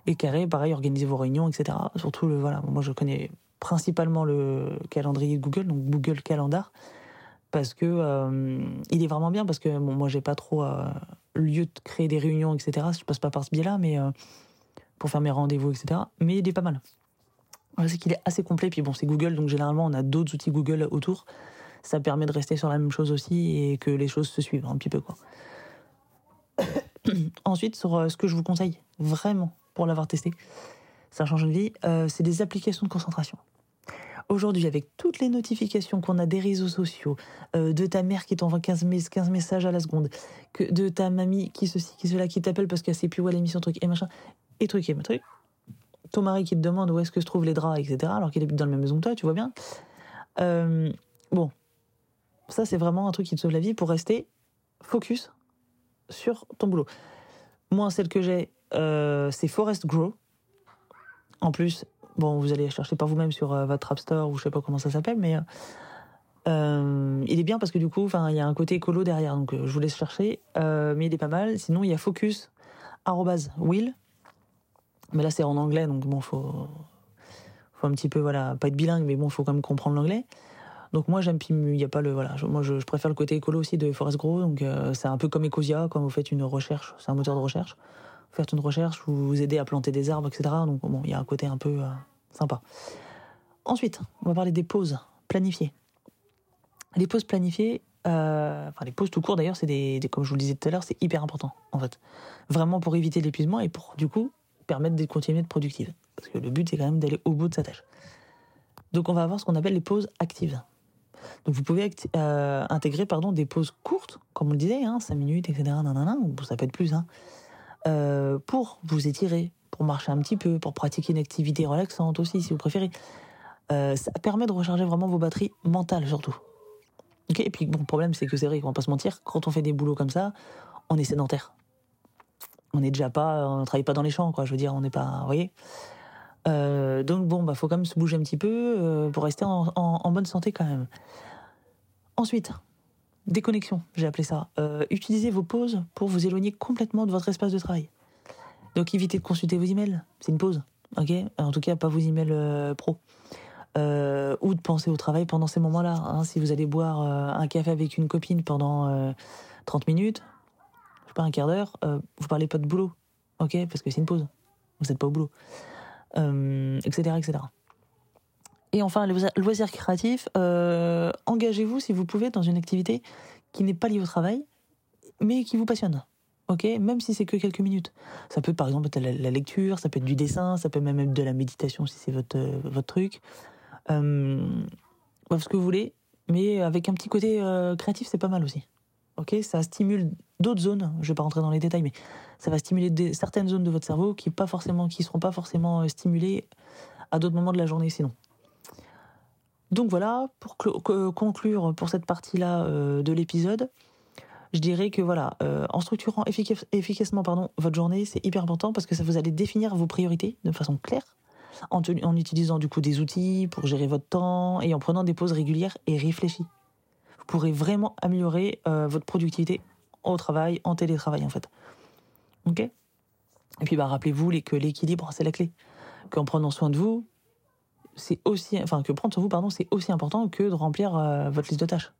et carré. Pareil organiser vos réunions, etc. Surtout le voilà, moi je connais principalement le calendrier de Google, donc Google Calendar parce que il est vraiment bien parce que bon, moi j'ai pas trop lieu de créer des réunions etc je passe pas par ce biais là mais pour faire mes rendez-vous, etc. Mais il est pas mal. Je sais qu'il est assez complet, puis bon, c'est Google, donc généralement on a d'autres outils Google autour. Ça permet de rester sur la même chose aussi et que les choses se suivent un petit peu, quoi. Ensuite, sur euh, ce que je vous conseille, vraiment, pour l'avoir testé, ça change de vie, euh, c'est des applications de concentration. Aujourd'hui, avec toutes les notifications qu'on a des réseaux sociaux, euh, de ta mère qui t'envoie 15, 15, messages à la seconde, que de ta mamie qui ceci, qui cela, qui t'appelle parce qu'elle sait plus où est l'émission, truc et machin, et truc et truc. Ton mari qui te demande où est-ce que se trouvent les draps, etc., alors qu'il habite dans la même maison que toi, tu vois bien. Euh, bon, ça c'est vraiment un truc qui te sauve la vie pour rester focus sur ton boulot. Moi, celle que j'ai, euh, c'est Forest Grow. En plus, bon, vous allez chercher par vous-même sur euh, votre App Store ou je sais pas comment ça s'appelle, mais il est bien parce que du coup, il y a un côté écolo derrière, donc je vous laisse chercher. mais il est pas mal. Sinon, il y a Focus Will. Mais là, c'est en anglais, donc bon, faut, faut un petit peu, voilà, pas être bilingue, mais bon, faut quand même comprendre l'anglais. Donc moi j'aime il y a pas le voilà, moi je, préfère le côté écolo aussi de Forest Grow donc euh, c'est un peu comme Ecosia quand vous faites une recherche, c'est un moteur de recherche. Vous faites une recherche, vous vous aidez à planter des arbres etc. Donc bon, il y a un côté un peu euh, sympa. Ensuite, on va parler des pauses planifiées. Les pauses planifiées, euh, enfin les pauses tout court d'ailleurs, c'est des, comme je vous le disais tout à l'heure, c'est hyper important en fait. Vraiment pour éviter l'épuisement et pour du coup permettre de continuer de productive. Parce que le but c'est quand même d'aller au bout de sa tâche. Donc on va avoir ce qu'on appelle les pauses actives. Donc vous pouvez euh, intégrer pardon, des pauses courtes, comme on le disait, hein, 5 minutes, etc. Nanana, ça peut être plus, hein, euh, pour vous étirer, pour marcher un petit peu, pour pratiquer une activité relaxante aussi, si vous préférez. Euh, ça permet de recharger vraiment vos batteries mentales surtout. et puis bon, le problème c'est que c'est vrai qu'on va pas se mentir, quand on fait des boulots comme ça, on est sédentaire. On n'est déjà pas, on travaille pas dans les champs, quoi. Je veux dire, on n'est pas, voyez. Euh, donc bon, bah faut quand même se bouger un petit peu euh, pour rester en, bonne santé quand même. Ensuite, déconnexion, j'ai appelé ça. Euh, utilisez vos pauses pour vous éloigner complètement de votre espace de travail. Donc évitez de consulter vos emails, c'est une pause, ok? En tout cas, pas vos emails pro. ou de penser au travail pendant ces moments-là. Hein. Si vous allez boire un café avec une copine pendant 30 minutes, pas un quart d'heure, vous parlez pas de boulot, ok Parce que c'est une pause. Vous n'êtes pas au boulot etc., euh, etc. Et enfin, loisirs créatifs, euh, engagez-vous si vous pouvez dans une activité qui n'est pas liée au travail, mais qui vous passionne. Ok, même si c'est que quelques minutes. Ça peut par exemple être la, lecture, ça peut être du dessin, ça peut même être de la méditation si c'est votre votre truc. Euh, ce que vous voulez, mais avec un petit côté créatif, c'est pas mal aussi. Ok, ça stimule d'autres zones. Je vais pas rentrer dans les détails, mais ça va stimuler certaines zones de votre cerveau qui pas forcément, qui seront pas forcément euh, stimulées à d'autres moments de la journée sinon. Donc voilà, pour conclure pour cette partie-là euh, de l'épisode, je dirais que voilà, euh, en structurant efficacement pardon, votre journée, c'est hyper important parce que ça vous allez définir vos priorités de façon claire, en, en utilisant du coup des outils pour gérer votre temps et en prenant des pauses régulières et réfléchies. Pourrez vraiment améliorer votre productivité au travail, en télétravail en fait. Ok? Et puis bah, rappelez-vous que l'équilibre, c'est la clé. Qu'en prenant soin de vous, c'est aussi, enfin que prendre soin de vous, pardon, c'est aussi important que de remplir euh, votre liste de tâches.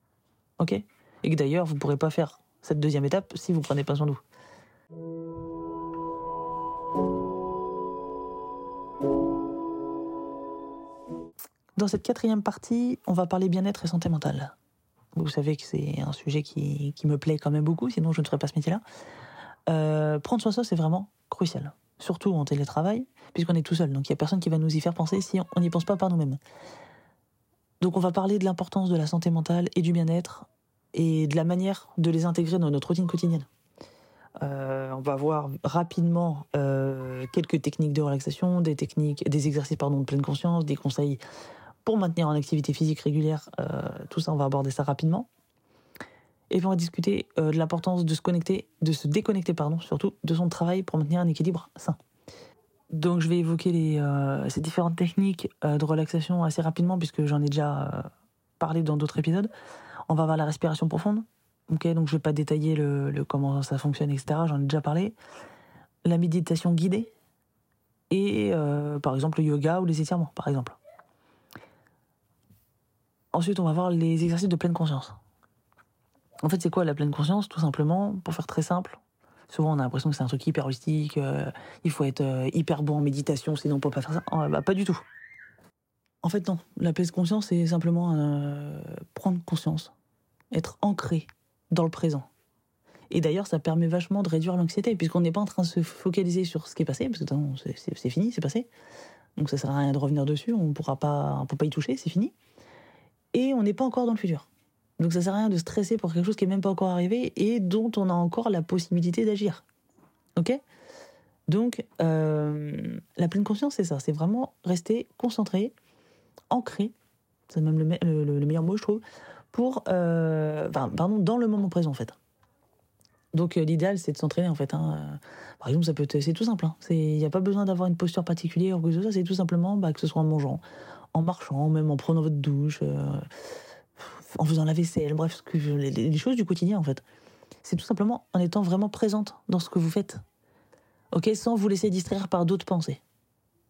Ok? Et que d'ailleurs, vous ne pourrez pas faire cette deuxième étape si vous prenez pas soin de vous. Dans cette quatrième partie, on va parler bien-être et santé mentale. Vous savez que c'est un sujet qui, qui, me plaît quand même beaucoup, sinon je ne ferais pas ce métier-là. Euh, prendre soin de soi, c'est vraiment crucial. Surtout en télétravail, puisqu'on est tout seul. Donc il n'y a personne qui va nous y faire penser si on n'y pense pas par nous-mêmes. Donc on va parler de l'importance de la santé mentale et du bien-être et de la manière de les intégrer dans notre routine quotidienne. Euh, on va voir rapidement euh, quelques techniques de relaxation, des techniques, des exercices pardon de pleine conscience, des conseils pour maintenir en activité physique régulière. tout ça, on va aborder ça rapidement. Et puis on va discuter euh, de l'importance de se connecter, de se déconnecter, pardon, surtout de son travail pour maintenir un équilibre sain. Donc je vais évoquer euh, ces différentes techniques euh, de relaxation assez rapidement puisque j'en ai déjà parlé dans d'autres épisodes. On va voir la respiration profonde. Ok, donc je vais pas détailler le, le comment ça fonctionne, etc. J'en ai déjà parlé. La méditation guidée et par exemple le yoga ou les étirements, par exemple. Ensuite, on va voir les exercices de pleine conscience. En fait, c'est quoi la pleine conscience Tout simplement, pour faire très simple? Souvent, on a l'impression que c'est un truc hyper holistique, euh, il faut être euh, hyper bon en méditation, sinon on peut pas faire ça. Oh, bah, pas du tout. En fait, non. La pleine conscience, c'est simplement euh, prendre conscience, être ancré dans le présent. Et d'ailleurs, ça permet vachement de réduire l'anxiété, puisqu'on n'est pas en train de se focaliser sur ce qui est passé, parce que c'est fini, c'est passé. Donc ça sert à rien de revenir dessus, on pourra pas, peut pas y toucher, c'est fini. Et on n'est pas encore dans le futur. Donc ça sert à rien de stresser pour quelque chose qui est même pas encore arrivé et dont on a encore la possibilité d'agir. Ok? Donc euh, la pleine conscience, c'est ça. C'est vraiment rester concentré, ancré. C'est même le, meilleur mot, je trouve. Pour, euh, pardon, dans le moment présent en fait. Donc euh, l'idéal, c'est de s'entraîner en fait. hein. Par exemple, ça peut c'est tout simple. hein. Il n'y a pas besoin d'avoir une posture particulière ou que ce soit. C'est tout simplement bah, que ce soit en mangeant, en marchant, même en prenant votre douche, euh, en faisant la vaisselle, bref, ce que les, choses du quotidien en fait. C'est tout simplement en étant vraiment présente dans ce que vous faites. Ok, sans vous laisser distraire par d'autres pensées.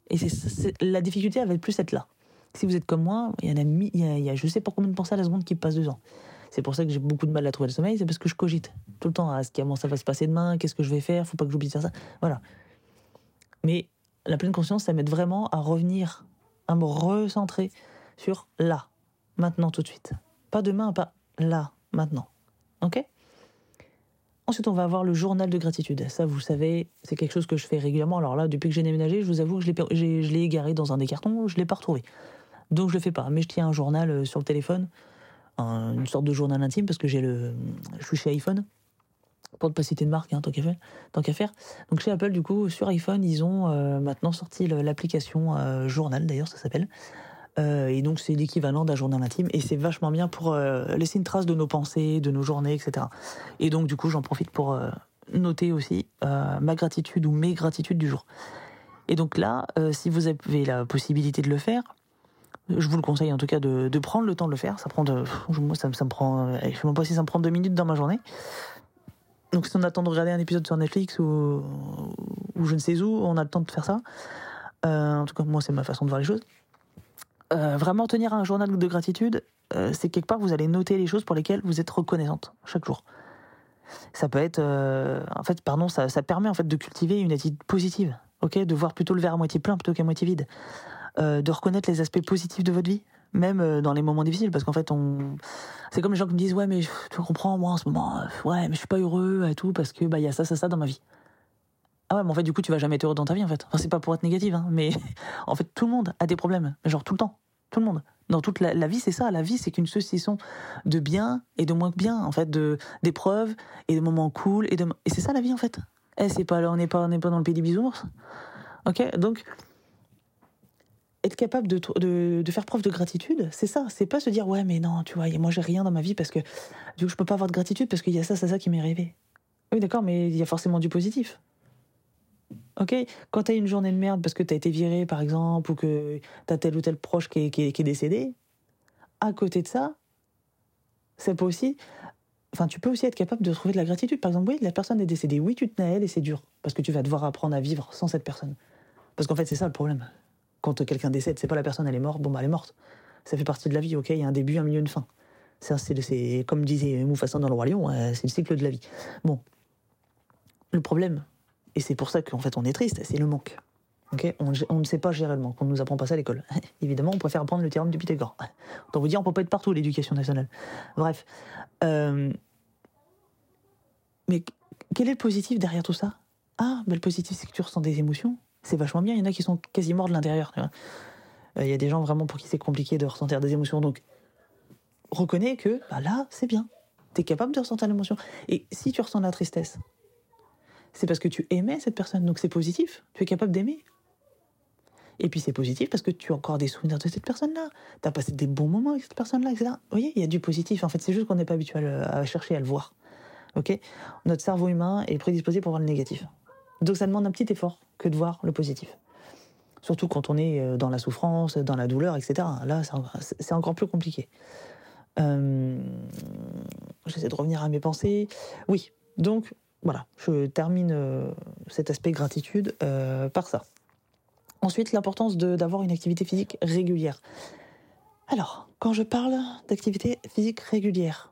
Et c'est, la difficulté, elle va plus être là. Si vous êtes comme moi, il y en a, il y il y a je sais pas combien de pensées à la seconde qui passent dedans. C'est pour ça que j'ai beaucoup de mal à trouver le sommeil, c'est parce que je cogite tout le temps à ce comment ça va se passer demain, qu'est-ce que je vais faire, faut pas que j'oublie de faire ça. Voilà. Mais la pleine conscience, ça m'aide vraiment à revenir, à me recentrer sur là, maintenant, tout de suite. Pas demain, pas là, maintenant. Ok? Ensuite, on va avoir le journal de gratitude. Ça, vous savez, c'est quelque chose que je fais régulièrement. Alors là, depuis que j'ai déménagé, je vous avoue que je l'ai, égaré dans un des cartons, je l'ai pas retrouvé. Donc je le fais pas. Mais je tiens un journal euh, sur le téléphone, un- une sorte de journal intime, parce que j'ai le, je suis chez iPhone, pour ne pas citer de marque, hein, tant qu'à qu'à faire. Donc chez Apple, du coup, sur iPhone, ils ont euh, maintenant sorti l'application euh, Journal, d'ailleurs, ça s'appelle. Euh, et donc c'est l'équivalent d'un journal intime et c'est vachement bien pour laisser une trace de nos pensées, de nos journées, etc. Et donc du coup j'en profite pour noter aussi ma gratitude ou mes gratitudes du jour. Et donc là, si vous avez la possibilité de le faire, je vous le conseille en tout cas de, prendre le temps de le faire. Ça prend moi ça, me- prend, je sais même pas si ça me prend deux minutes dans ma journée. Donc si on attend de regarder un épisode sur Netflix ou, je ne sais où, on a le temps de faire ça. Euh, en tout cas moi c'est ma façon de voir les choses. Euh, vraiment tenir un journal de gratitude, euh, c'est quelque part vous allez noter les choses pour lesquelles vous êtes reconnaissante chaque jour. Ça peut être, en fait, pardon, ça, ça permet en fait de cultiver une attitude positive, ok, de voir plutôt le verre à moitié plein plutôt qu'à moitié vide, de reconnaître les aspects positifs de votre vie, même euh, dans les moments difficiles, parce qu'en fait, on, c'est comme les gens qui me disent ouais mais tu comprends moi en ce moment, euh, ouais mais je suis pas heureux et tout parce que bah il y a ça ça ça dans ma vie. Ah ouais, mais en fait, du coup, tu vas jamais être heureux dans ta vie, en fait. Enfin, c'est pas pour être négative, hein, mais en fait, tout le monde a des problèmes. Genre, tout le temps. Tout le monde. Dans toute la, vie, c'est ça. La vie, c'est qu'une succession de bien et de moins que bien, en fait, de, d'épreuves et de moments cool. Et, de, et c'est ça, la vie, en fait. Eh, c'est pas, on n'est pas, on n'est pas dans le pays des bisounours. Ok? Donc, être capable de, de, faire preuve de gratitude, c'est ça. C'est pas se dire, ouais, mais non, tu vois, moi, j'ai rien dans ma vie parce que, du coup, je peux pas avoir de gratitude parce qu'il y a ça, ça, ça qui m'est rêvé. Oui, d'accord, mais il y a forcément du positif. Ok, quand t'as une journée de merde parce que t'as été viré par exemple ou que t'as tel ou tel proche qui est, qui est- décédé, à côté de ça, ça peut aussi, enfin tu peux aussi être capable de trouver de la gratitude. Par exemple, oui, la personne est décédée, oui tu tenais à elle et c'est dur parce que tu vas devoir apprendre à vivre sans cette personne. Parce qu'en fait c'est ça le problème. Quand quelqu'un décède, c'est pas la personne elle est morte, bon bah elle est morte. Ça fait partie de la vie, ok, il y a un début, un milieu, une fin. C'est comme disait Mufasa dans le roi lion, euh, c'est le cycle de la vie. Bon, le problème et c'est pour ça qu'en fait on est triste, c'est le manque. Ok, on, ne sait pas gérer le manque, on ne nous apprend pas ça à l'école. Évidemment, on préfère apprendre le théorème du Pythagore. Autant vous dire, on peut pas être partout, l'éducation nationale. Bref. Euh, mais quel est le positif derrière tout ça? Ah, ben le positif, c'est que tu ressens des émotions. C'est vachement bien, il y en a qui sont quasi morts de l'intérieur. Euh, Il y a des gens vraiment pour qui c'est compliqué de ressentir des émotions. Donc, reconnais que bah là, c'est bien. Tu es capable de ressentir l'émotion. Et si tu ressens de la tristesse, c'est parce que tu aimais cette personne, donc c'est positif. Tu es capable d'aimer. Et puis c'est positif parce que tu as encore des souvenirs de cette personne-là. Tu as passé des bons moments avec cette personne-là, etc. Vous voyez, il y a du positif. En fait, c'est juste qu'on n'est pas habitué à, à chercher à le voir. Ok? Notre cerveau humain est prédisposé pour voir le négatif. Donc ça demande un petit effort que de voir le positif. Surtout quand on est euh, dans la souffrance, dans la douleur, etc. Là, c'est encore- plus compliqué. Euh, J'essaie de revenir à mes pensées. Oui, donc voilà, je termine euh, cet aspect gratitude par ça. Ensuite, l'importance d'avoir une activité physique régulière. Alors, quand je parle d'activité physique régulière,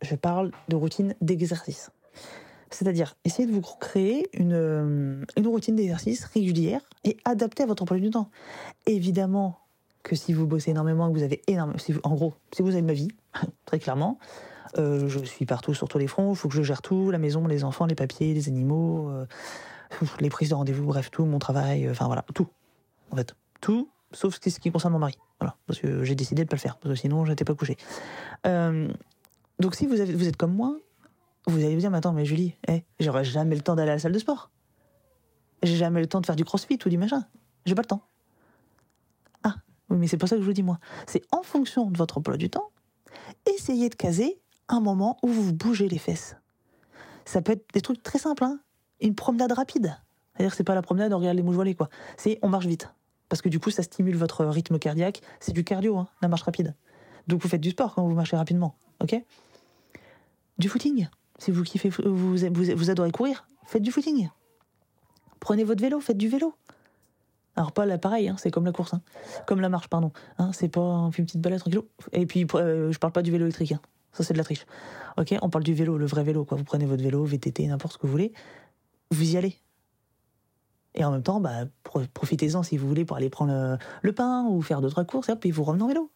je parle de routine d'exercice. C'est-à-dire, essayez de vous créer une, euh, une routine d'exercice régulière et adaptée à votre emploi du temps. Évidemment que si vous bossez énormément, que vous avez énormément, si vous- en gros, si vous avez ma vie, très clairement, euh, je suis partout sur tous les fronts, il faut que je gère tout, la maison, les enfants, les papiers, les animaux, euh, les prises de rendez-vous, bref, tout, mon travail, enfin voilà, tout. En fait, tout, sauf ce qui, ce qui concerne mon mari. Voilà, parce que j'ai décidé de pas le faire, parce que sinon, j'étais pas couché. Donc si vous êtes comme moi, vous allez vous dire, mais attends, mais Julie, eh, j'aurai jamais le temps d'aller à la salle de sport. J'ai jamais le temps de faire du crossfit ou du machin. J'ai pas le temps. Ah, oui, mais c'est pas ça que je vous dis, moi. C'est en fonction de votre emploi du temps, essayez de caser un moment où vous bougez les fesses. Ça peut être des trucs très simples, hein. Une promenade rapide. C'est-à-dire c'est pas la promenade, on regarde les mouches quoi. C'est on marche vite. Parce que du coup, ça stimule votre rythme cardiaque. C'est du cardio, hein, la marche rapide. Donc vous faites du sport quand vous marchez rapidement, ok? Du footing. Si vous kiffez, vous, vous, adorez courir, faites du footing. Prenez votre vélo, faites du vélo. Alors pas l'appareil, hein, c'est comme la course, hein. comme la marche, pardon. Hein, c'est pas une petite balade tranquille. Et puis euh, je parle pas du vélo électrique, hein. ça c'est de la triche. Ok, on parle du vélo, le vrai vélo, quoi. Vous prenez votre vélo, VTT, n'importe ce que vous voulez, vous y allez. Et en même temps, bah, profitez-en si vous voulez pour aller prendre le, pain ou faire d'autres courses, et puis vous revenez en vélo.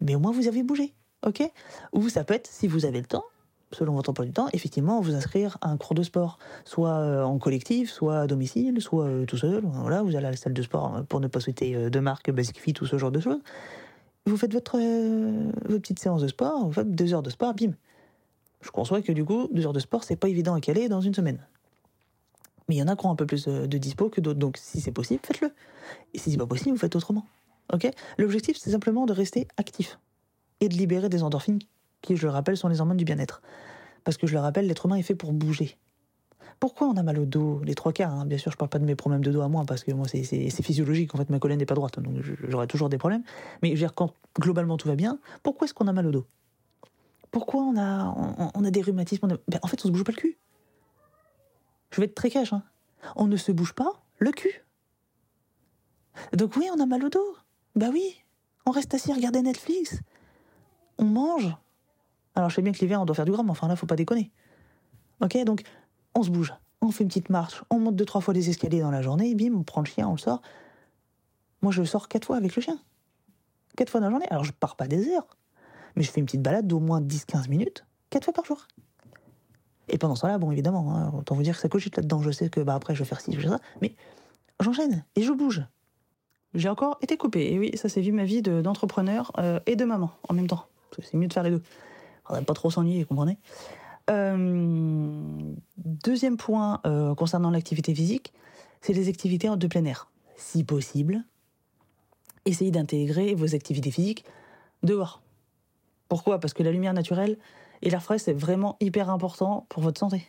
Mais au moins vous avez bougé, ok? Ou ça peut être, si vous avez le temps, selon votre emploi du temps, effectivement, vous inscrire à un cours de sport, soit euh, en collectif, soit à domicile, soit euh, tout seul. Vous allez à la salle de sport hein, pour ne pas souhaiter euh, de marque, Basic Fit, tout ce genre de choses. Vous faites votre, votre petite séance de sport, vous faites deux heures de sport, bim. Je conçois que du coup, deux heures de sport, c'est pas évident à caler dans une semaine. Mais il y en a qui ont un peu plus de dispo que d'autres, donc si c'est possible, faites-le. Et si c'est pas possible, vous faites autrement. Ok? L'objectif, c'est simplement de rester actif et de libérer des endorphines je le rappelle, sont les hormones du bien-être. Parce que je le rappelle, l'être humain est fait pour bouger. Pourquoi on a mal au dos Les trois quarts, hein? bien sûr, je parle pas de mes problèmes de dos à moi, parce que moi, c'est physiologique, en fait, ma colonne n'est pas droite, donc j'aurai toujours des problèmes. Mais je veux dire, quand globalement tout va bien, pourquoi est-ce qu'on a mal au dos? Pourquoi on a, des rhumatismes ben, En fait, on se bouge pas le cul. Je vais être très cash, hein. On ne se bouge pas le cul. Donc oui, on a mal au dos. Bah oui, on reste assis à regarder Netflix. On mange, alors je sais bien que l'hiver on doit faire du grand, mais enfin là faut pas déconner. Ok, donc on se bouge, on fait une petite marche, on monte deux trois fois les escaliers dans la journée, bim, on prend le chien, on le sort. Moi je sors quatre fois avec le chien. Quatre fois dans la journée. Alors je pars pas des heures, mais je fais une petite balade d'au moins 10-15 minutes, quatre fois par jour. Et pendant ce temps-là, bon évidemment, hein, autant vous dire que ça cogite là-dedans. Je sais que bah après je vais faire ci, je vais faire ça, mais j'enchaîne et je bouge. J'ai encore été coupé. Et oui, ça c'est vu ma vie d'entrepreneur euh, et de maman en même temps. C'est mieux de faire les deux. Va pas trop s'ennuyer, vous comprenez euh, Deuxième point euh, concernant l'activité physique, c'est les activités de plein air. Si possible, essayez d'intégrer vos activités physiques dehors. Pourquoi? Parce que la lumière naturelle et l'air frais, c'est vraiment hyper important pour votre santé.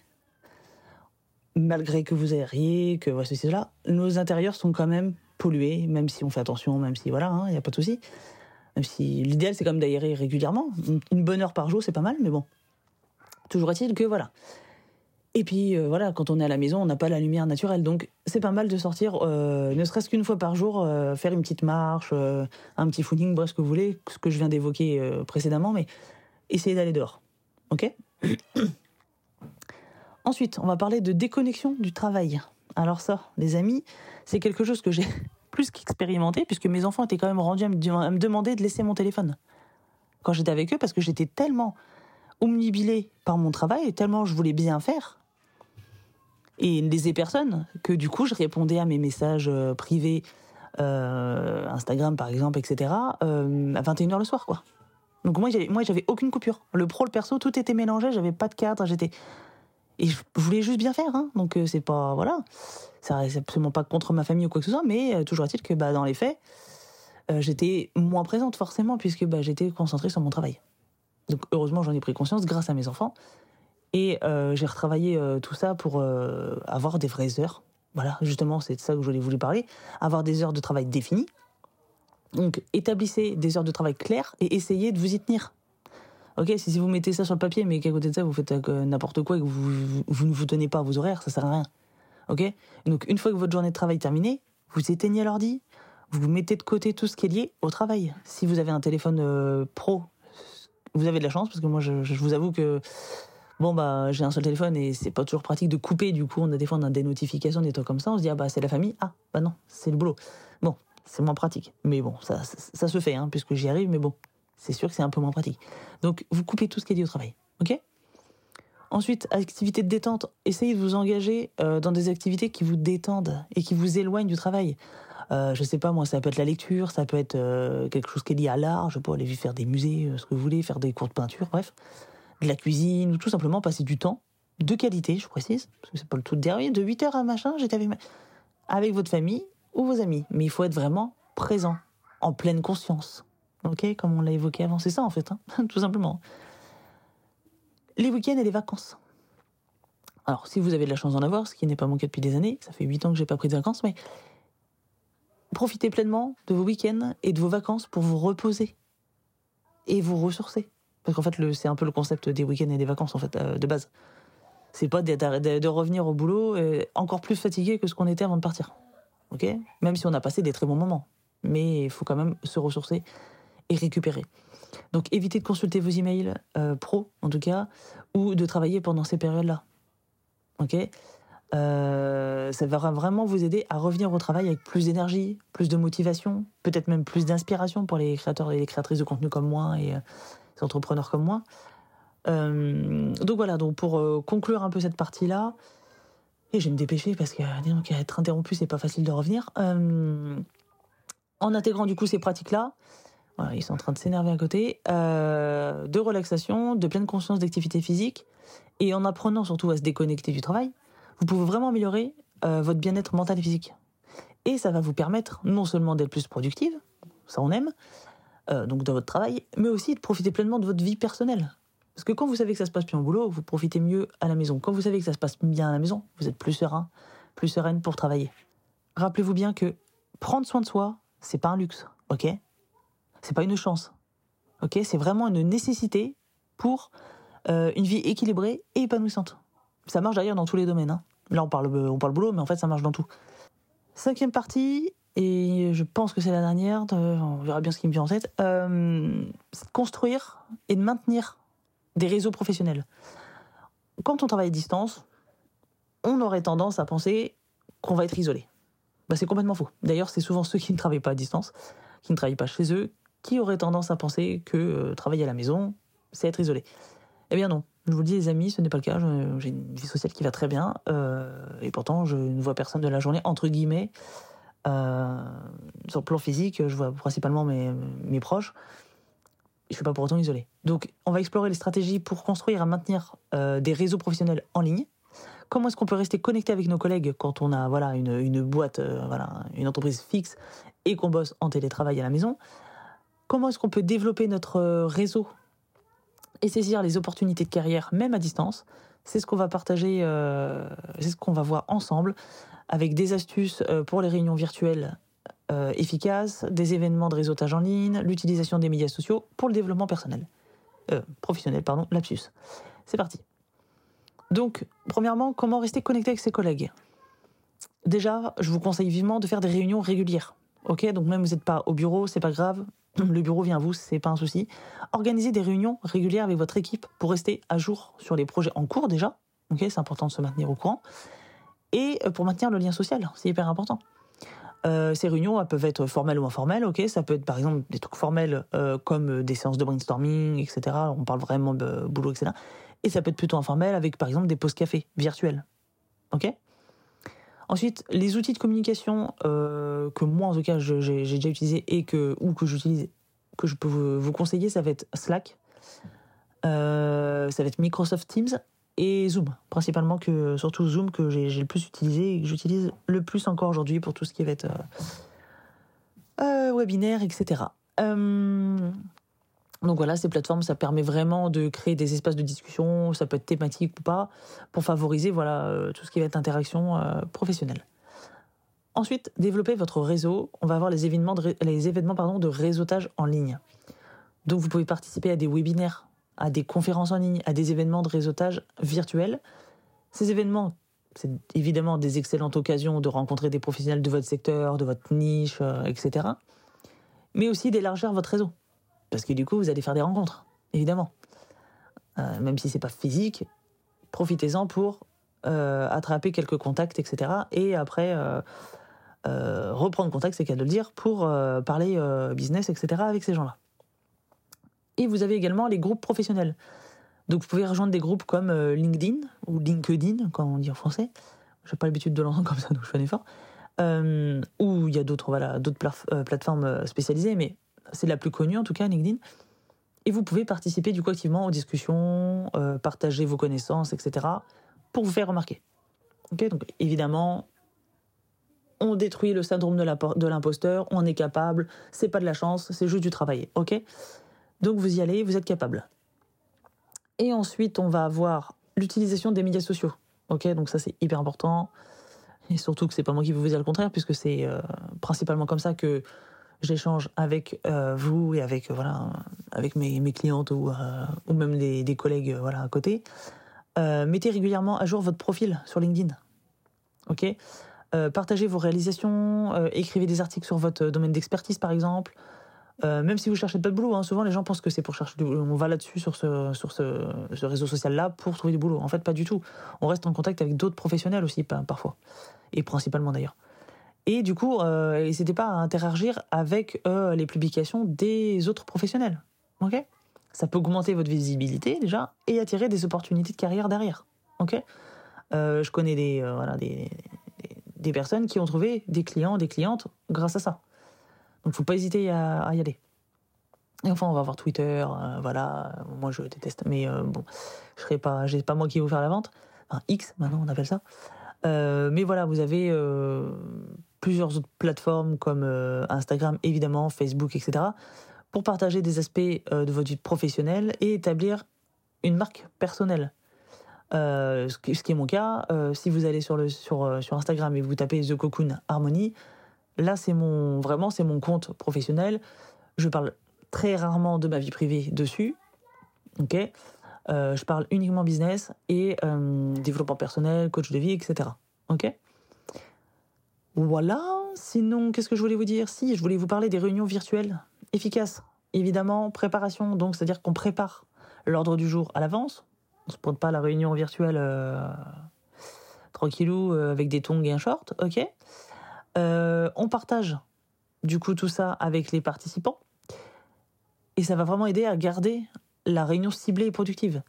Malgré que vous aériez, que voici cela, nos intérieurs sont quand même pollués, même si on fait attention, même si voilà, il hein, n'y a pas de souci. Même si l'idéal, c'est comme d'aérer régulièrement. Une bonne heure par jour, c'est pas mal, mais bon. Toujours est-il que voilà. Et puis euh, voilà, quand on est à la maison, on n'a pas la lumière naturelle. Donc c'est pas mal de sortir, euh, ne serait-ce qu'une fois par jour, euh, faire une petite marche, un petit footing, bref, ce que vous voulez, ce que je viens d'évoquer précédemment, mais essayez d'aller dehors. Ok Ensuite, on va parler de déconnexion du travail. Alors ça, les amis, c'est quelque chose que j'ai plus qu'expérimenté, puisque mes enfants étaient quand même rendus à me, demander de laisser mon téléphone quand j'étais avec eux, parce que j'étais tellement omnibilée par mon travail, tellement je voulais bien faire, et les personnes, que du coup je répondais à mes messages euh, privés, euh, Instagram par exemple, etc., euh, à 21h le soir, quoi. Donc moi, moi, j'avais aucune coupure. Le pro, le perso, tout était mélangé, j'avais pas de cadre, j'étais et je voulais juste bien faire, hein. donc euh, c'est pas voilà, ça absolument pas contre ma famille ou quoi que ce soit, mais euh, toujours est-il que bah dans les faits, euh, j'étais moins présente forcément puisque bah, j'étais concentrée sur mon travail. Donc heureusement j'en ai pris conscience grâce à mes enfants et j'ai retravaillé tout ça pour avoir des vraies heures. Voilà, justement c'est de ça que je voulais parler, avoir des heures de travail définies. Donc établissez des heures de travail claires et essayez de vous y tenir. Ok, si, vous mettez ça sur le papier, mais qu'à côté de ça, vous faites euh, n'importe quoi et que vous, ne vous tenez pas à vos horaires, ça sert à rien. Ok? Donc, une fois que votre journée de travail est terminée, vous éteignez l'ordi, vous mettez de côté tout ce qui est lié au travail. Si vous avez un téléphone euh, pro, vous avez de la chance, parce que moi, je, vous avoue que bon bah j'ai un seul téléphone et c'est pas toujours pratique de couper. Du coup on a des fois on a des notifications des trucs comme ça on se dit ah bah c'est la famille. Ah bah non c'est le boulot. Bon c'est moins pratique. Mais bon ça, ça, se fait hein, puisque j'y arrive mais bon c'est sûr que c'est un peu moins pratique. Donc, vous coupez tout ce qui est dit au travail. OK? Ensuite, activité de détente. Essayez de vous engager euh, dans des activités qui vous détendent et qui vous éloignent du travail. Euh, je sais pas, moi, ça peut être la lecture, ça peut être euh, quelque chose qui est lié à l'art. Je peux aller faire des musées, euh, ce que vous voulez, faire des cours de peinture, bref. De la cuisine, ou tout simplement passer du temps de qualité, je précise, parce que c'est pas le tout dernier, de 8h à machin, j'étais avec, avec votre famille ou vos amis. Mais il faut être vraiment présent, en pleine conscience ok Comme on l'a évoqué avant, c'est ça en fait, hein tout simplement. Les week-ends et les vacances. Alors, si vous avez de la chance d'en avoir, ce qui n'est pas mon cas depuis des années, ça fait 8 ans que j'ai pas pris de vacances, mais profitez pleinement de vos week-ends et de vos vacances pour vous reposer et vous ressourcer. Parce qu'en fait, c'est un peu le concept des week-ends et des vacances, en fait, euh, de base. C'est pas de, de, revenir au boulot euh, encore plus fatigué que ce qu'on était avant de partir. Ok? Même si on a passé des très bons moments. Mais il faut quand même se ressourcer et récupérer. Donc évitez de consulter vos emails euh, pro, en tout cas, ou de travailler pendant ces périodes-là. Ok? Euh, ça va vraiment vous aider à revenir au travail avec plus d'énergie, plus de motivation, peut-être même plus d'inspiration pour les créateurs et les créatrices de contenu comme moi et euh, les entrepreneurs comme moi. Donc voilà, donc pour conclure un peu cette partie-là, et je vais me dépêcher parce que donc, être interrompu, c'est pas facile de revenir. en intégrant du coup ces pratiques-là, ils sont en train de s'énerver à côté, de relaxation, de pleine conscience d'activité physique, et en apprenant surtout à se déconnecter du travail, vous pouvez vraiment améliorer euh, votre bien-être mental et physique. Et ça va vous permettre non seulement d'être plus productive, ça on aime, euh, donc dans votre travail, mais aussi de profiter pleinement de votre vie personnelle. Parce que quand vous savez que ça se passe bien au boulot, vous profitez mieux à la maison. Quand vous savez que ça se passe bien à la maison, vous êtes plus serein, plus sereine pour travailler. Rappelez-vous bien que prendre soin de soi, c'est pas un luxe, ok? C'est pas une chance, ok C'est vraiment une nécessité pour euh, une vie équilibrée et épanouissante. Ça marche d'ailleurs dans tous les domaines. Hein. Là, on parle, on parle boulot, mais en fait, ça marche dans tout. Cinquième partie, et je pense que c'est la dernière, on verra bien ce qui me vient en tête, euh, construire et de maintenir des réseaux professionnels. Quand on travaille à distance, on aurait tendance à penser qu'on va être isolé. Bah, c'est complètement faux. D'ailleurs, c'est souvent ceux qui ne travaillent pas à distance, qui ne travaillent pas chez eux, qui auraient tendance à penser que euh, travailler à la maison, c'est être isolé? Eh bien non, je vous le dis, les amis, ce n'est pas le cas. J'ai une vie sociale qui va très bien. Euh, et pourtant, je ne vois personne de la journée, entre guillemets. Euh, sur le plan physique, je vois principalement mes, mes proches. Je ne suis pas pour autant isolé. Donc, on va explorer les stratégies pour construire et maintenir des réseaux professionnels en ligne. Comment est-ce qu'on peut rester connecté avec nos collègues quand on a voilà, une, une boîte, voilà, une entreprise fixe et qu'on bosse en télétravail à la maison? Comment est-ce qu'on peut développer notre réseau et saisir les opportunités de carrière, même à distance? C'est ce qu'on va partager, euh, c'est ce qu'on va voir ensemble, avec des astuces euh, pour les réunions virtuelles euh, efficaces, des événements de réseautage en ligne, l'utilisation des médias sociaux pour le développement personnel, professionnel, pardon, lapsus. C'est parti. Donc, premièrement, comment rester connecté avec ses collègues? Déjà, je vous conseille vivement de faire des réunions régulières. Ok, donc même vous n'êtes pas au bureau, c'est pas grave. Le bureau vient à vous, c'est pas un souci. Organisez des réunions régulières avec votre équipe pour rester à jour sur les projets en cours déjà. Ok, c'est important de se maintenir au courant. Et euh, pour maintenir le lien social, c'est hyper important. Euh, ces réunions peuvent être formelles ou informelles, ok. Ça peut être par exemple des trucs formels euh, comme des séances de brainstorming, etc. On parle vraiment de boulot, etc. Et ça peut être plutôt informel avec par exemple des pauses café virtuelles, ok. Ensuite, les outils de communication euh, que moi, en tout cas, j'ai déjà utilisé et que, ou que j'utilise, que je peux vous, conseiller, ça va être Slack, euh, ça va être Microsoft Teams et Zoom, principalement que surtout Zoom que j'ai le plus utilisé et que j'utilise le plus encore aujourd'hui pour tout ce qui va être euh, webinaire, etc. Donc voilà, ces plateformes, ça permet vraiment de créer des espaces de discussion, ça peut être thématique ou pas, pour favoriser voilà euh, tout ce qui va être interaction euh, professionnelle. Ensuite, développer votre réseau. On va avoir les événements de, les événements pardon, de réseautage en ligne. Donc vous pouvez participer à des webinaires, à des conférences en ligne, à des événements de réseautage virtuels. Ces événements, c'est évidemment des excellentes occasions de rencontrer des professionnels de votre secteur, de votre niche, euh, etc. Mais aussi d'élargir votre réseau. Parce que du coup, vous allez faire des rencontres, évidemment. Euh, même si c'est pas physique, profitez-en pour euh, attraper quelques contacts, etc. Et après, euh, reprendre contact, c'est qu'à de le dire, pour parler business, etc. avec ces gens-là. Et vous avez également les groupes professionnels. Donc vous pouvez rejoindre des groupes comme LinkedIn ou LinkedIn, comme on dit en français. Je n'ai pas l'habitude de l'entendre comme ça, donc je fais un effort. ou il y a d'autres voilà, d'autres plateformes spécialisées, mais c'est la plus connue en tout cas, LinkedIn. Et vous pouvez participer du coup activement aux discussions, euh, partager vos connaissances, etc. pour vous faire remarquer. Ok, donc évidemment, on détruit le syndrome de l'imposteur, on est capable, c'est pas de la chance, c'est juste du travail. Ok? Donc vous y allez, vous êtes capable. Et ensuite, on va avoir l'utilisation des médias sociaux. Ok, donc ça c'est hyper important. Et surtout que c'est pas moi qui vous dire le contraire, puisque c'est euh, principalement comme ça que j'échange avec euh, vous et avec voilà avec mes, mes clientes ou, euh, ou même des, des collègues voilà à côté. mettez régulièrement à jour votre profil sur LinkedIn. Ok? partagez vos réalisations, écrivez des articles sur votre domaine d'expertise par exemple. Euh, même si vous cherchez pas de boulot, hein, souvent les gens pensent que c'est pour chercher du boulot. On va là-dessus sur ce, sur ce, ce réseau social-là pour trouver du boulot. En fait, pas du tout. On reste en contact avec d'autres professionnels aussi, parfois. Et principalement d'ailleurs. Et du coup, euh, n'hésitez pas à interagir avec euh, les publications des autres professionnels. Ok? Ça peut augmenter votre visibilité déjà et attirer des opportunités de carrière derrière. Ok? Euh, Je connais des, euh, voilà, des, des, personnes qui ont trouvé des clients, des clientes grâce à ça. Donc faut pas hésiter à, y aller. Et enfin, on va voir Twitter, voilà. Moi, je déteste, mais bon, je serai pas, j'ai pas moi qui vais vous faire la vente. Enfin, X, maintenant, on appelle ça. Mais voilà, vous avez plusieurs autres plateformes comme euh, Instagram, évidemment, Facebook, etc., pour partager des aspects euh, de votre vie professionnelle et établir une marque personnelle. qui, ce, qui, est mon cas, si vous allez sur, le, sur, sur Instagram et vous tapez The Cocoon Harmony, Là, c'est mon vraiment c'est mon compte professionnel. Je parle très rarement de ma vie privée dessus. Ok? Euh, je parle uniquement business et euh, développement personnel, coach de vie, etc. Ok? Voilà. Sinon, qu'est-ce que je voulais vous dire? Si, je voulais vous parler des réunions virtuelles efficaces. Évidemment, préparation. Donc, c'est-à-dire qu'on prépare l'ordre du jour à l'avance. On se prend pas la réunion virtuelle euh, tranquillou euh, avec des tongs et un short. Ok? Euh, on partage du coup tout ça avec les participants et ça va vraiment aider à garder la réunion ciblée et productive.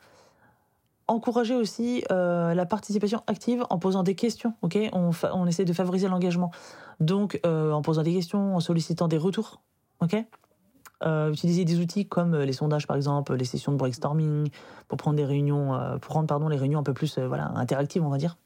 Encourager aussi euh, la participation active en posant des questions. Ok, on, essaie de favoriser l'engagement. Donc euh, en posant des questions, en sollicitant des retours. Ok, euh, utiliser des outils comme les sondages par exemple, les sessions de brainstorming pour prendre des réunions, pour rendre pardon les réunions un peu plus voilà interactives on va dire.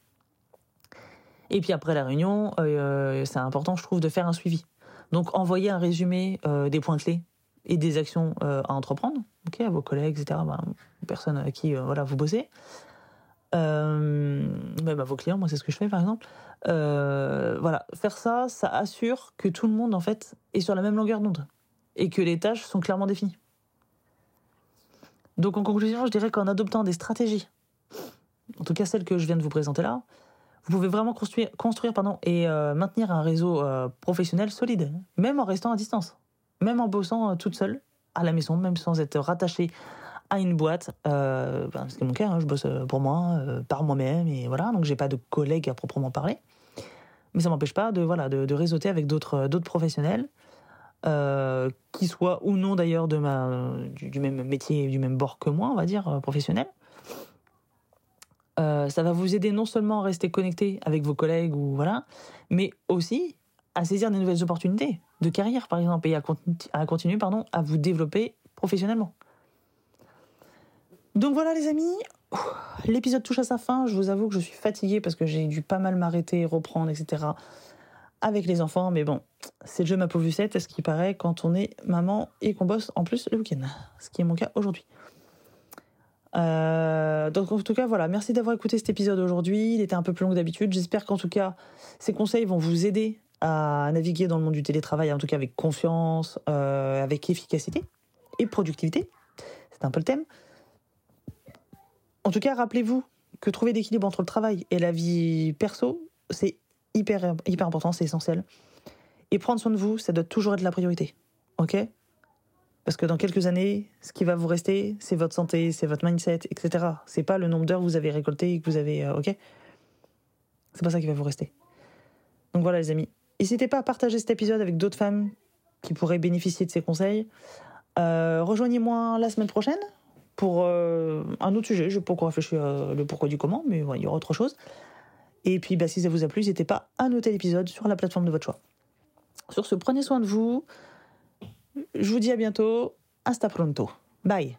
Et puis après la réunion, c'est important, je trouve, de faire un suivi. Donc envoyer un résumé des points clés et des actions euh, à entreprendre, ok, à vos collègues, etc., bah, aux personnes à qui voilà vous bossez, même à vos clients. Moi, c'est ce que je fais, par exemple. voilà, faire ça, ça assure que tout le monde en fait est sur la même longueur d'onde et que les tâches sont clairement définies. Donc en conclusion, je dirais qu'en adoptant des stratégies, en tout cas celles que je viens de vous présenter là, vous pouvez vraiment construire, construire pardon, et euh, maintenir un réseau euh, professionnel solide, même en restant à distance, même en bossant euh, toute seule à la maison, même sans être rattaché à une boîte. Euh, ben, c'est mon cas, hein, je bosse pour moi, euh, par moi-même, et voilà, donc j'ai pas de collègues à proprement parler. Mais ça m'empêche pas de, voilà, de, réseauter avec d'autres professionnels, qui soient ou non d'ailleurs de ma, du, du, même métier, du même bord que moi, on va dire, professionnel. Euh, ça va vous aider non seulement à rester connecté avec vos collègues ou voilà, mais aussi à saisir des nouvelles opportunités de carrière par exemple et à, continu à continuer pardon à vous développer professionnellement. Donc voilà les amis, l'épisode touche à sa fin. Je vous avoue que je suis fatiguée parce que j'ai dû pas mal m'arrêter, reprendre, etc. avec les enfants. Mais bon, c'est le jeu ma pauvre Lucette, ce qui paraît quand on est maman et qu'on bosse en plus le week-end. Ce qui est mon cas aujourd'hui. Euh, donc en tout cas voilà, merci d'avoir écouté cet épisode aujourd'hui. Il était un peu plus long que d'habitude. J'espère qu'en tout cas ces conseils vont vous aider à naviguer dans le monde du télétravail, en tout cas avec confiance, euh, avec efficacité et productivité. C'est un peu le thème. En tout cas, rappelez-vous que trouver l'équilibre entre le travail et la vie perso, c'est hyper hyper important, c'est essentiel. Et prendre soin de vous, ça doit toujours être la priorité. Ok? Parce que dans quelques années, ce qui va vous rester, c'est votre santé, c'est votre mindset, etc. C'est pas le nombre d'heures que vous avez récolté et que vous avez. Euh, ok? C'est pas ça qui va vous rester. Donc voilà, les amis. N'hésitez pas à partager cet épisode avec d'autres femmes qui pourraient bénéficier de ces conseils. Euh, Rejoignez-moi la semaine prochaine pour euh, un autre sujet. Je vais pas encore réfléchir euh, le pourquoi du comment, mais il y aura autre chose. Et puis, bah, si ça vous a plu, n'hésitez pas à noter l'épisode sur la plateforme de votre choix. Sur ce, prenez soin de vous. Je vous dis à bientôt. Hasta pronto. Bye.